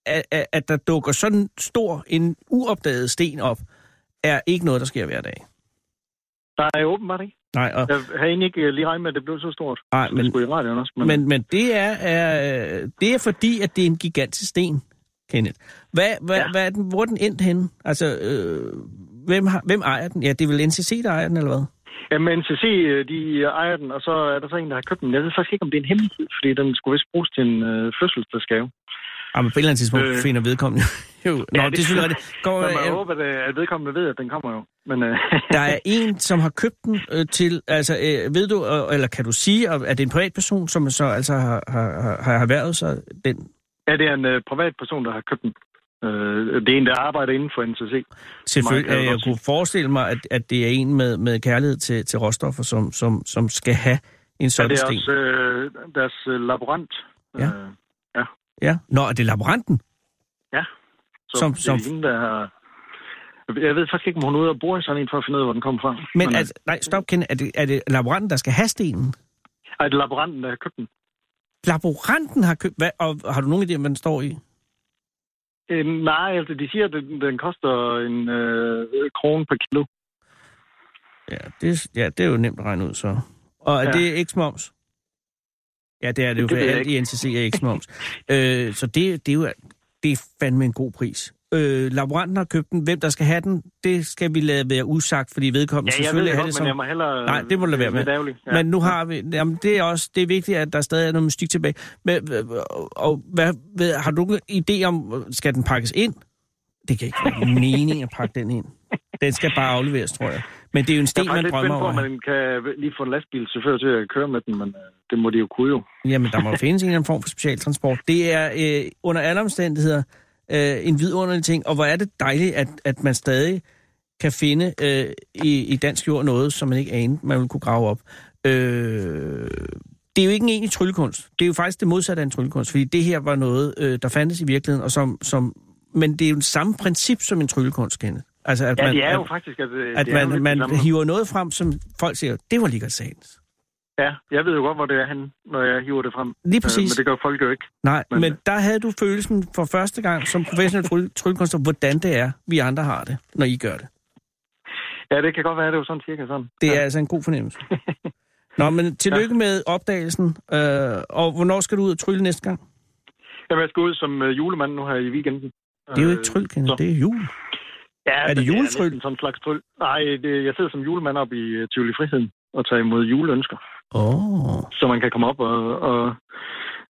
at, at, der dukker sådan stor, en uopdaget sten op, er ikke noget, der sker hver dag. Der er åbenbart ikke. Nej, og, Jeg havde egentlig ikke øh, lige regnet med, at det blev så stort. nej Det men, skulle i radioen også. Men, men, men det, er, er, det er fordi, at det er en gigantisk sten, Kenneth. Hvad, hvad. Ja. hvad er den, hvor er den endt henne? Altså, øh, hvem, har, hvem ejer den? Ja, det er vel NCC, der ejer den, eller hvad? Jamen, NCC, øh, de ejer den, og så er der så en, der har købt den. Jeg ved faktisk ikke, om det er en hemmelighed, fordi den skulle vist bruges til en øh, fødselsdagsgave. Ah, men på et eller andet tidspunkt øh, Øh. finder vedkommende jo. Nå, ja, det, det er selvfølgelig rigtigt. Går, man øh, håber, at, at vedkommende ved, at den kommer jo. Men, øh, der er en, som har købt den øh, til, altså øh, ved du, øh, eller kan du sige, at det er en privatperson, som så altså har, har, har, har erhvervet sig den? ja, det er en øh, privat person, der har købt den. Øh, det er en, der arbejder inden for NCC. Selvfølgelig, kan jeg jeg, kunne forestille mig, at, at det er en med, med kærlighed til, til råstoffer, som, som, som skal have en Ja, sådan det er sten. også øh, deres øh, laborant. Ja. Øh, Ja. Nå, er det laboranten? så Som- det er som- hende, der har... Jeg ved faktisk ikke, om hun er ude og bore i sådan en, for at finde ud af, hvor den kommer fra. Men øh, altså, nej, stop, Ken. Er det, er det laboranten, der skal have stenen? Ej, det er laboranten, der har købt den. Laboranten har købt... Hvad, og har du nogen idé, om hvad den står i? Øh, nej, altså, de siger, at den, den koster en øh, krone per kilo. Ja det, ja, det er jo nemt at regne ud, så. Og er ja. Det ikke moms? Ja, det er det jo, Det for alt i. NCC er ikke moms. øh, så det, det er jo det er fandme en god pris. Øh, laboranten har købt den. Hvem der skal have den, det skal vi lade være usagt, fordi vedkommende Ja, jeg ved selvfølgelig det godt, det men som... jeg må hellere... Nej, det må du lade være med. Ja. Men nu har vi... Jamen, det er også det er vigtigt, at der stadig er noget mystik tilbage. Men, øh, og hvad, hvad, har du en idé om, skal den pakkes ind? Det kan ikke være mening at pakke den ind. Den skal bare afleveres, tror jeg. Men det er jo en Jeg sten, man drømmer om man kan lige få en lastbilchauffør til at køre med den, men øh, det må de jo kunne jo. Jamen, der må jo findes en eller anden form for specialtransport. Det er øh, under alle omstændigheder øh, en vidunderlig ting, og hvor er det dejligt, at, at man stadig kan finde øh, i, i dansk jord noget, som man ikke anede, man ville kunne grave op. Øh, det er jo ikke en egentlig tryllekunst. Det er jo faktisk det modsatte af en tryllekunst, fordi det her var noget, øh, der fandtes i virkeligheden, og som, som, men det er jo det samme princip som en tryllekunst, Kenneth. Altså, at Ja, man, det er jo at, faktisk... At, øh, at man, man samme. hiver noget frem, som folk siger, det var lige sandt. Ja, jeg ved jo godt, hvor det er henne, når jeg hiver det frem. Lige Øh, præcis. men det gør folk jo ikke. Nej, men, Men- men der havde du følelsen for første gang som professionel tryl- tryllekunstner, hvordan det er, vi andre har det, når I gør det. Ja, det kan godt være, det er jo sådan cirka sådan. Det er ja. altså en god fornemmelse. Nå, men tillykke ja. med opdagelsen. Øh, og hvornår skal du ud og trylle næste gang? Jamen, jeg skal ud som øh, julemand nu her i weekenden. Det er jo ikke Øh, tryl, Kenneth. Det er jul. Ja, Er det juletryl? næsten sådan en slags tryl. Nej, det, jeg sidder som julemand op i uh, Tivoli Friheden og tager imod juleønsker. Oh. Så man kan komme op og, og,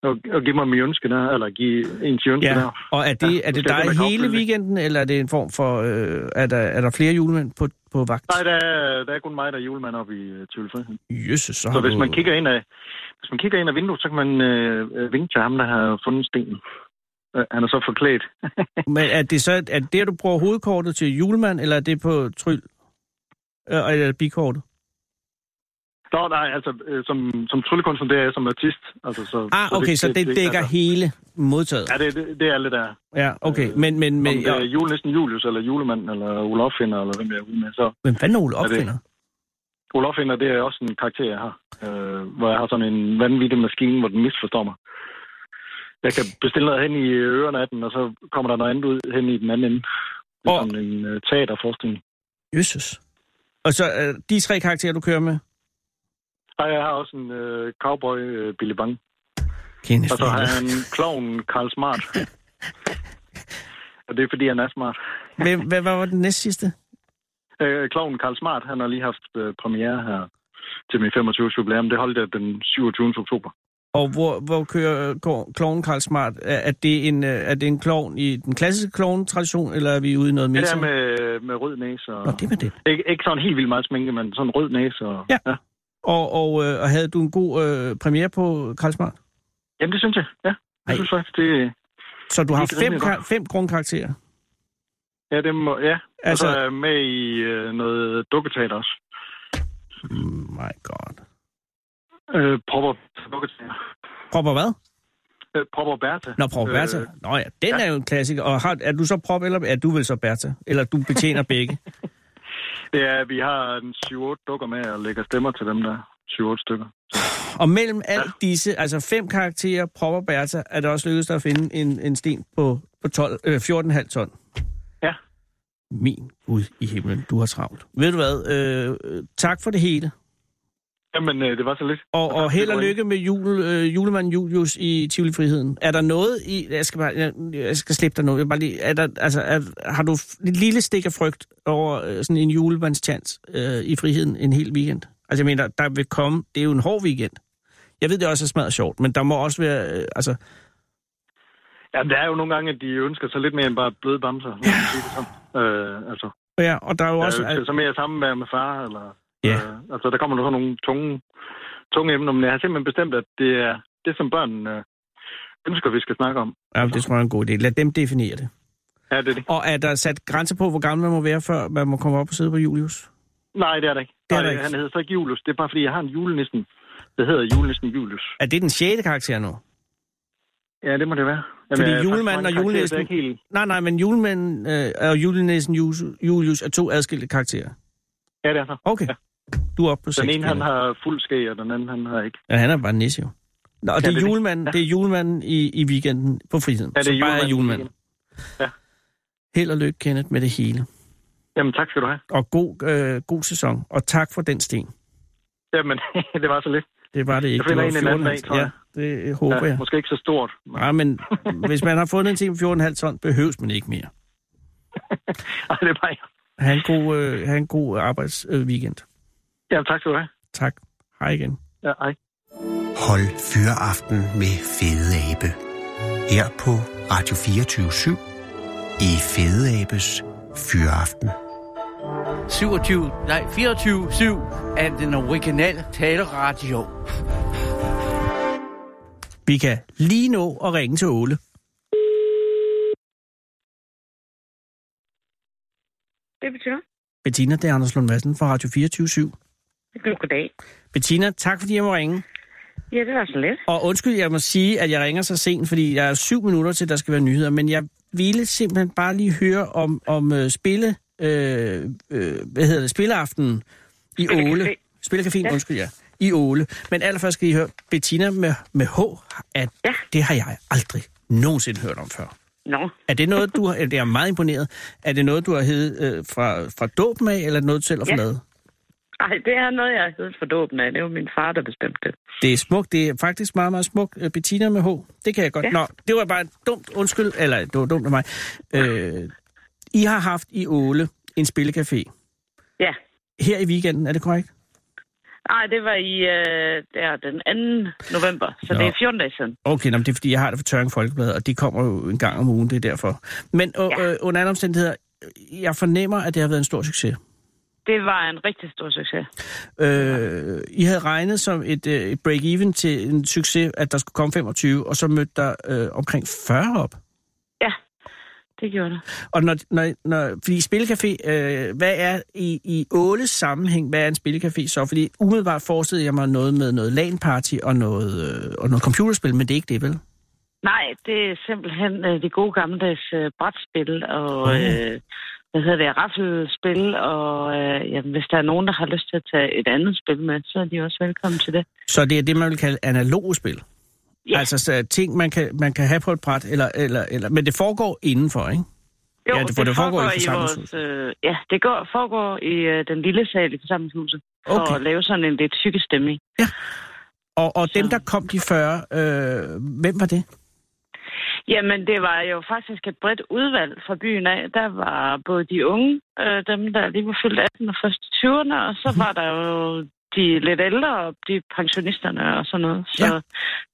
og, og give mig min ønske der, eller give en til ønske Ja, der. og er det, Ja, er det dig at hele det. weekenden, eller er det en form for... Øh, er, der, er der flere julemænd på, på vagt? Nej, der er, der er kun mig, der er julemand op i Friheden. Jesus, så, Så hvis du... man kigger ind af, hvis man kigger ind af vinduet, så kan man øh, øh, vinke til ham, der har fundet stenen. Øh, han er så forklædt. Men er det så er det, der, du bruger hovedkortet til julemand, eller er det på tryl? Øh, eller er det bikortet? Nå, nej, altså, øh, som, som tryllekunstner, det er jeg som artist. Altså, så, Ah, okay, så det dækker altså, hele modtaget. Ja, det, det, det er lidt der. Ja, okay. Men, men, Om men det er ja, julenissen Julius, eller julemand, eller Olaf Finder, eller hvem jeg er ude med. Så hvem fanden er Ole det- opfinder? Olaf Finder, det er også en karakter, jeg har. Øh, hvor jeg har sådan en vanvittig maskine, hvor den misforstår mig. Jeg kan bestille noget hen i ørerne af den, og så kommer der noget andet ud hen i den anden ende. Det er Og- sådan en teaterforestilling. Jesus. Og så øh, de tre karakterer, du kører med? Og jeg har også en uh, cowboy, uh, Billy Bang. Kenneth Og så har jeg en clown, Karl Smart. og det er, fordi han er smart. Hvem, hvad, hvad var den næst sidste? Øh, Kloven Karl Smart, han har lige haft øh, premiere her til min 25 års jubilæum. Det holdt jeg den 27. oktober. Og hvor, hvor kører går klovnen Karl Smart? Er, er, det en, øh, er det en klovn i den klassiske klovn-tradition, eller er vi ude i noget mere? Det er med, med rød næse. Og, Nå, det med det. ikke, ikke sådan helt vildt meget sminke, men sådan rød næse. Og, Ja. Og, og, øh, og havde du en god øh, premiere på Karl Smart? Jamen, det synes jeg. Ja, Ej. jeg synes faktisk, det... Så du har fem, kar- fem grundkarakterer? Ja, det må, ja. Altså, Altså- og så er jeg med i øh, noget dukketeater også. Mm, my god. Øh, Propper dukketeater. Propper hvad? Øh, Propper Bertha. Nå, Prop Bertha. Øh, Nå ja, den ja. er jo en klassiker. Og har, er du så Prop, eller er du vel så Bertha? Eller du betjener begge? Ja, vi har en 7-8 dukker med og lægger stemmer til dem der. 7-8 stykker. Og mellem alle disse, altså fem karakterer, Prop og Bertha, er det også lykkedes dig at finde en, en sten på, på 12, øh, 14,5 ton. Ja. Min Gud i himlen, du har travlt. Ved du hvad, øh, tak for det hele. Jamen, øh, det var så lidt. Og, og held og lykke med jul, øh, julemanden Julius i Tivoli Friheden. Er der noget i... Jeg skal, bare, jeg, jeg skal slippe dig noget. Jeg bare lige, er der, altså, er, har du et lille stik af frygt over øh, sådan en julemandschance øh, i friheden en hel weekend? Altså jeg mener, der vil komme... Det er jo en hård weekend. Jeg ved, det også er smadret sjovt, men der må også være... Øh, altså, Jamen, det er jo nogle gange, at de ønsker sig lidt mere end bare bløde bamser. Ja. Øh, altså, ja, og der er jo også... også, så mere sammen med, med far, eller... Ja. Øh, altså, der kommer sådan nogle tunge, tunge emner, men jeg har simpelthen bestemt, at det er det, som børnene øh, ønsker, vi skal snakke om. Ja, det tror jeg er en god idé. Lad dem definere det. Ja, det er det. Og er der sat grænser på, hvor gammel man må være, før man må komme op og sidde på Julius? Nej, det er der ikke. Det er der ikke. Han hedder så ikke Julius. Det er bare, fordi jeg har en julenissen. Det hedder julenissen Julius. Er det den sjette karakter nu? Ja, det må det være. Fordi jeg har julemanden og julenissen- helt... Nej, nej, men julemanden øh, og Julius, Julius er to adskilte karakterer. Ja, det er så. Okay. Ja. Du er oppe på Den seks. ene, han har fuld skæg, og den anden, han har ikke. Ja, han er bare en nisse jo. Nå, og Ja, det, er det er det. julemanden, Ja. det er julemanden i, i weekenden på friheden. Ja, det er så bare er julemanden julemanden. Ja. Held og lykke, Kenneth, med det hele. Jamen, tak skal du have. Og god, øh, god sæson. Og tak for den sten. Jamen, det var så lidt. Det var det ikke. Jeg finder det var en en anden dag, 14,5. tror jeg. Ja, det håber Ja, jeg. måske ikke så stort. men- Ja, men hvis man har fundet en ting på 14,5 ton, behøves man ikke mere. Ej, det er bare... Ha' en god, øh, ha en god arbejdsweekend. Øh, Jamen, tak skal du have. tak. Hej igen. Ja, hej. Hold fyreaften med Fede Abe. Her på Radio 24 i Fede Abes Fyreaften. 27, nej, 24-7 af den originale taleradio. Vi kan lige nå at ringe til Åle. Det betyder. Bettina, det er Anders Lund Madsen fra Radio 24 Goddag. Bettina, tak fordi jeg må ringe. Ja, det var så let. Og undskyld, jeg må sige, at jeg ringer så sent, fordi jeg er syv minutter til, der skal være nyheder. Men jeg ville simpelthen bare lige høre om, om uh, spille, øh, øh, hvad hedder det, spilleaftenen i. Åle. Spillecaféen, ja. Undskyld, ja. I Åle. Men allerførst skal I høre, Bettina med, med H, at Ja. det har jeg aldrig nogensinde hørt om før. Nå, Er det noget, du har, det er meget imponeret. Er det noget, du har heddet øh, fra, fra dåben af, eller er noget, du selv har Ja. lavet? Ej, det er noget, jeg har for dåben af. Det var min far, der bestemte det. Det er smukt. Det er faktisk meget, meget smukt. Øh, Bettina med H. Det kan jeg godt. Ja. Nå, det var bare dumt. Undskyld. Eller, det var dumt af mig. Øh, I har haft i Åle en spillecafé. Ja. Her i weekenden, er det korrekt? Ej, det var i øh, der, den 2. november, så Nå. det er 14 dage siden. Okay, nå, men det er fordi, jeg har det for Tøring Folkeblad, og de kommer jo en gang om ugen, det er derfor. Men øh, Ja. øh, under andre omstændigheder, jeg fornemmer, at det har været en stor succes. Det var en rigtig stor succes. Øh, I havde regnet som et, øh, et break-even til en succes, at der skulle komme 25, og så mødte der øh, omkring 40 op. Ja, det gjorde det. Og når, når, når fordi Spilcafé, øh, hvad er i, i Åles sammenhæng, hvad er en Spilcafé så? Fordi umiddelbart forestillede jeg mig noget med noget LAN-party og noget, øh, og noget computerspil, men det er ikke det, vel? Nej, det er simpelthen øh, de gode gammeldags øh, brætspil og... Øh, hvad hedder det, raffelspil, og øh, jamen, hvis der er nogen, der har lyst til at tage et andet spil med, så er de også velkommen til det. Så det er det, man vil kalde analoge spil? Ja. Altså så ting, man kan, man kan have på et bræt, eller, eller, eller, men det foregår indenfor, ikke? Jo, Ja, det- for det foregår i i vores... forsamlingshuset. Øh, ja, det går, foregår i øh, den lille sal i forsamlingshuset, for Okay. at lave sådan en lidt psykisk stemning. Og, og dem, Så- der kom de 40, øh, hvem var det? Jamen, det var jo faktisk et bredt udvalg fra byen af. Der var både de unge, øh, dem der lige var fyldt 18 og først i 20'erne, og så var der jo de lidt ældre og de pensionisterne og sådan noget. Så Ja. ja.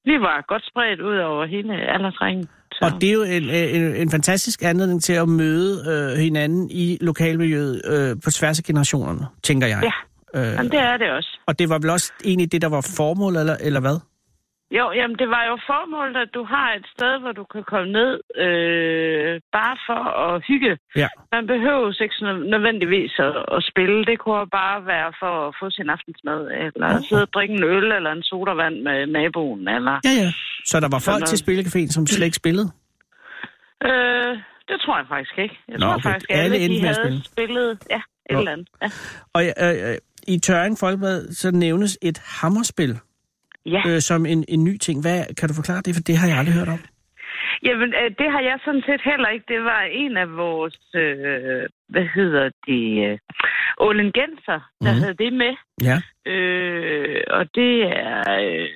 vi var godt spredt ud over hele aldersringen. Så. Og det er jo en, en, en fantastisk anledning til at møde øh, hinanden i lokalmiljøet øh, på tværs af generationerne, tænker jeg. Ja, Øh, Jamen, det er det også. og det var vel også egentlig det, der var formålet, eller, eller hvad? Jo, jamen det var jo formålet, at du har et sted, hvor du kan komme ned øh, bare for at hygge. Ja. Man behøver ikke nødvendigvis at, at spille. Det kunne bare være for at få sin aftensmad, eller Okay. sidde og drikke en øl eller en sodavand med naboen. Eller, Ja, ja. Så der var folk til noget. Spillecaféen, som slet ikke spillede? øh, det tror jeg faktisk ikke. Jeg Nå, tror okay. faktisk, Alle alle, endte de at havde spille. spillet ja, et Nå. eller andet. Ja. Og øh, øh, i Tøring Folkeblad, så nævnes et hammerspil ja. øh, som en, en ny ting. Hvad, kan du forklare det? For det har jeg aldrig hørt om. Jamen, øh, det har jeg sådan set heller ikke. Det var en af vores, øh, hvad hedder det, øh, Olengenser, der Mhm. mm. havde det med. Ja. Øh, og det er øh,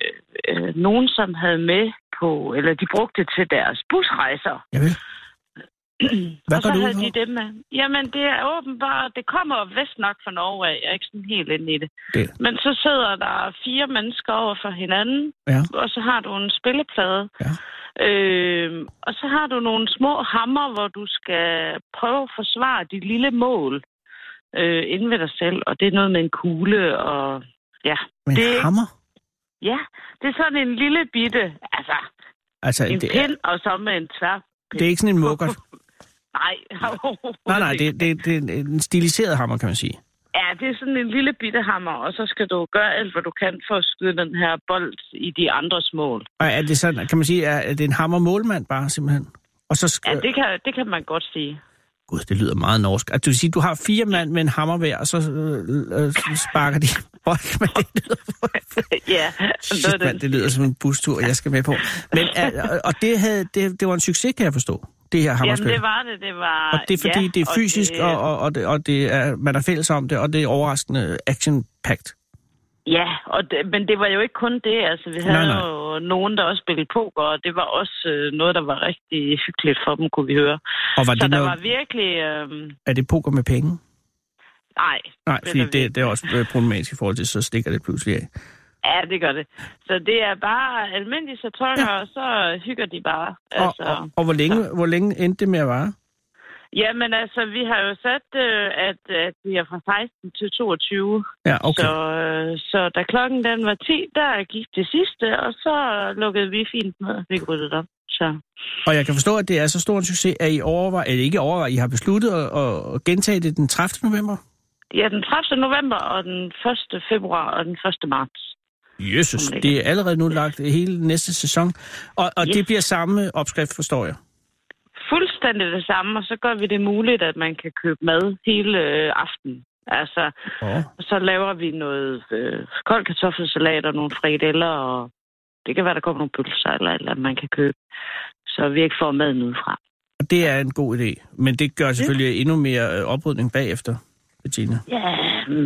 øh, nogen, som havde med på, eller de brugte det til deres busrejser. Vil. Hvad og så havde de det med. Jamen, det er åbenbart, det kommer vist nok fra Norge af. Jeg er ikke sådan helt inde i det. Det. Men så sidder der fire mennesker over for hinanden, Ja. og så har du en spilleplade. Ja. Øh, og så har du nogle små hammer, hvor du skal prøve at forsvare dit lille mål øh, inde ved dig selv. Og det er noget med en kugle og... Ja, Men det, hammer? ja, det er sådan en lille bitte, altså Altså, en det, er, pind, og så med en tvær. det er ikke sådan en mukkert. Nej, Nej, nej, det, det, det er en stiliseret hammer, kan man sige. Ja, det er sådan en lille bitte hammer, og så skal du gøre alt, hvad du kan for at skyde den her bold i de andres mål. Og er det sådan, kan man sige, er, det en hammer-målmand bare simpelthen? Og så sk- Ja, det kan, det kan man godt sige. Gud, det lyder meget norsk. At du vil sige, du har fire mand med en hammer hver, og så øh, øh, sparker de bold med det. Lyder, ja, shit, mand, det lyder som en bustur, jeg skal med på. Men, øh, og det, havde, det, det var en succes, kan jeg forstå, det her Jamen, hammerspil. det var det. Det var... Og det er fordi, ja, det er fysisk, det, og, og, og, det, og det er, man er fælles om det, og det er overraskende action-packed. Ja, og det, men det var jo ikke kun det. Altså, vi havde Nej, nej. jo nogen, der også spillede poker, og det var også øh, noget, der var rigtig hyggeligt for dem, kunne vi høre. Og var Så det der noget, var virkelig... Øh, er det poker med penge? nej, Nej, fordi der det, det er også øh, problematisk i forhold til, så stikker det pludselig af. Ja, det gør det. Så det er bare almindelige satonger, ja. og så hygger de bare. Altså. Og, og, og hvor, længe, hvor længe endte det med at vare? Jamen altså, vi har jo sat, øh, at, at vi er fra 16 til 22. Ja, okay. Så, øh, så da klokken den var 10, der gik det sidste, og så lukkede vi fint ned og fik ryddet op. Så. Og jeg kan forstå, at det er så stor en succes, at I overvejer, eller ikke overvejer, I har besluttet at, at gentage det den 30. november? Ja, den 30. november og den 1. februar og den 1. marts. Jesus, det er allerede nu lagt hele næste sæson. Og, og Yes. det bliver samme opskrift, forstår jeg. Fuldstændig det samme, og så gør vi det muligt, at man kan købe mad hele øh, aften. Altså, Oh. så laver vi noget øh, kold kartoffelsalat og nogle frikadeller, og det kan være, der kommer nogle pølser eller eller man kan købe. Så vi ikke får maden udefra. Det er en god idé. Men det gør selvfølgelig endnu mere øh, oprydning bagefter, Bettina. Ja,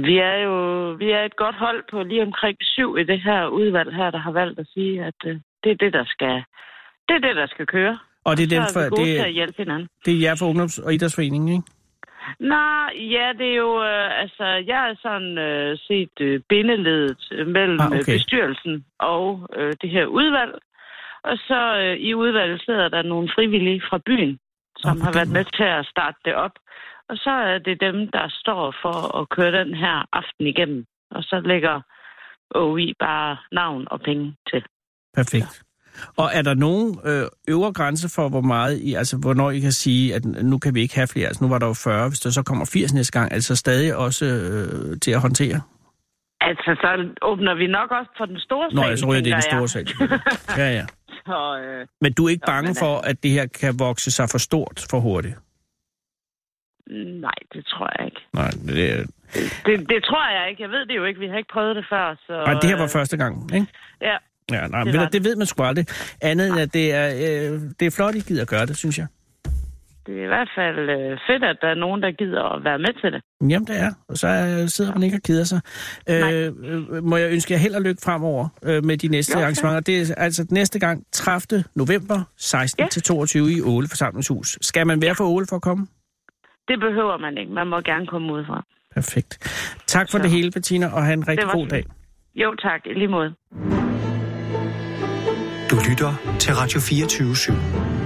vi er jo vi er et godt hold på lige omkring syv i det her udvalg her, der har valgt at sige, at øh, det er det, der skal, det er det, der skal køre. Og det er, dem for, er det, til at hjælpe hinanden. det er jer for Ungdoms- og Idrætsforeningen, ikke? Nej, ja, det er jo, øh, altså, jeg er sådan øh, set øh, bindeledet øh, mellem Ah, okay. okay. bestyrelsen og øh, det her udvalg. Og så øh, i udvalget sidder der nogle frivillige fra byen, som Ah, har været med til at starte det op. Og så er det dem, der står for at køre den her aften igennem. Og så lægger OI bare navn og penge til. Perfekt. Og er der nogen øh, øvre grænse for, hvor meget I, altså hvornår I kan sige, at nu kan vi ikke have flere? Altså nu var der jo 40, hvis der så kommer 80 næste gang, altså stadig også øh, til at håndtere? Altså, så åbner vi nok også for den store Nå, sal, jeg så ryger det i den store jeg. sal. Ja, ja. Så, øh, Men du er ikke Nå, bange men, for, at det her kan vokse sig for stort for hurtigt? Nej, det tror jeg ikke. Nej, det, Det, det tror jeg ikke. Jeg ved det jo ikke. Vi har ikke prøvet det før. Så, nej, det her var øh, første gang, ikke? Ja. Ja, nej, Det ved, det ved man sgu aldrig. Andet end, at det er, øh, det er flot, I gider gøre det, synes jeg. det er i hvert fald øh, fedt, at der er nogen, der gider at være med til det. Jamen, det er. Og så øh, sidder man ikke og keder sig. Øh, øh, må jeg ønske jer held og lykke fremover øh, med de næste Jo, tak. arrangementer. Det er altså næste gang 30. november 16 Ja. til 22 i Åle Forsamlingshus. Skal man være for Åle for at komme? Det behøver man ikke. Man må gerne komme udefra. Perfekt. Tak for Så. det hele, Bettina, og have en rigtig god dag. Jo, tak. I lige måde. Du lytter til Radio 24 /7.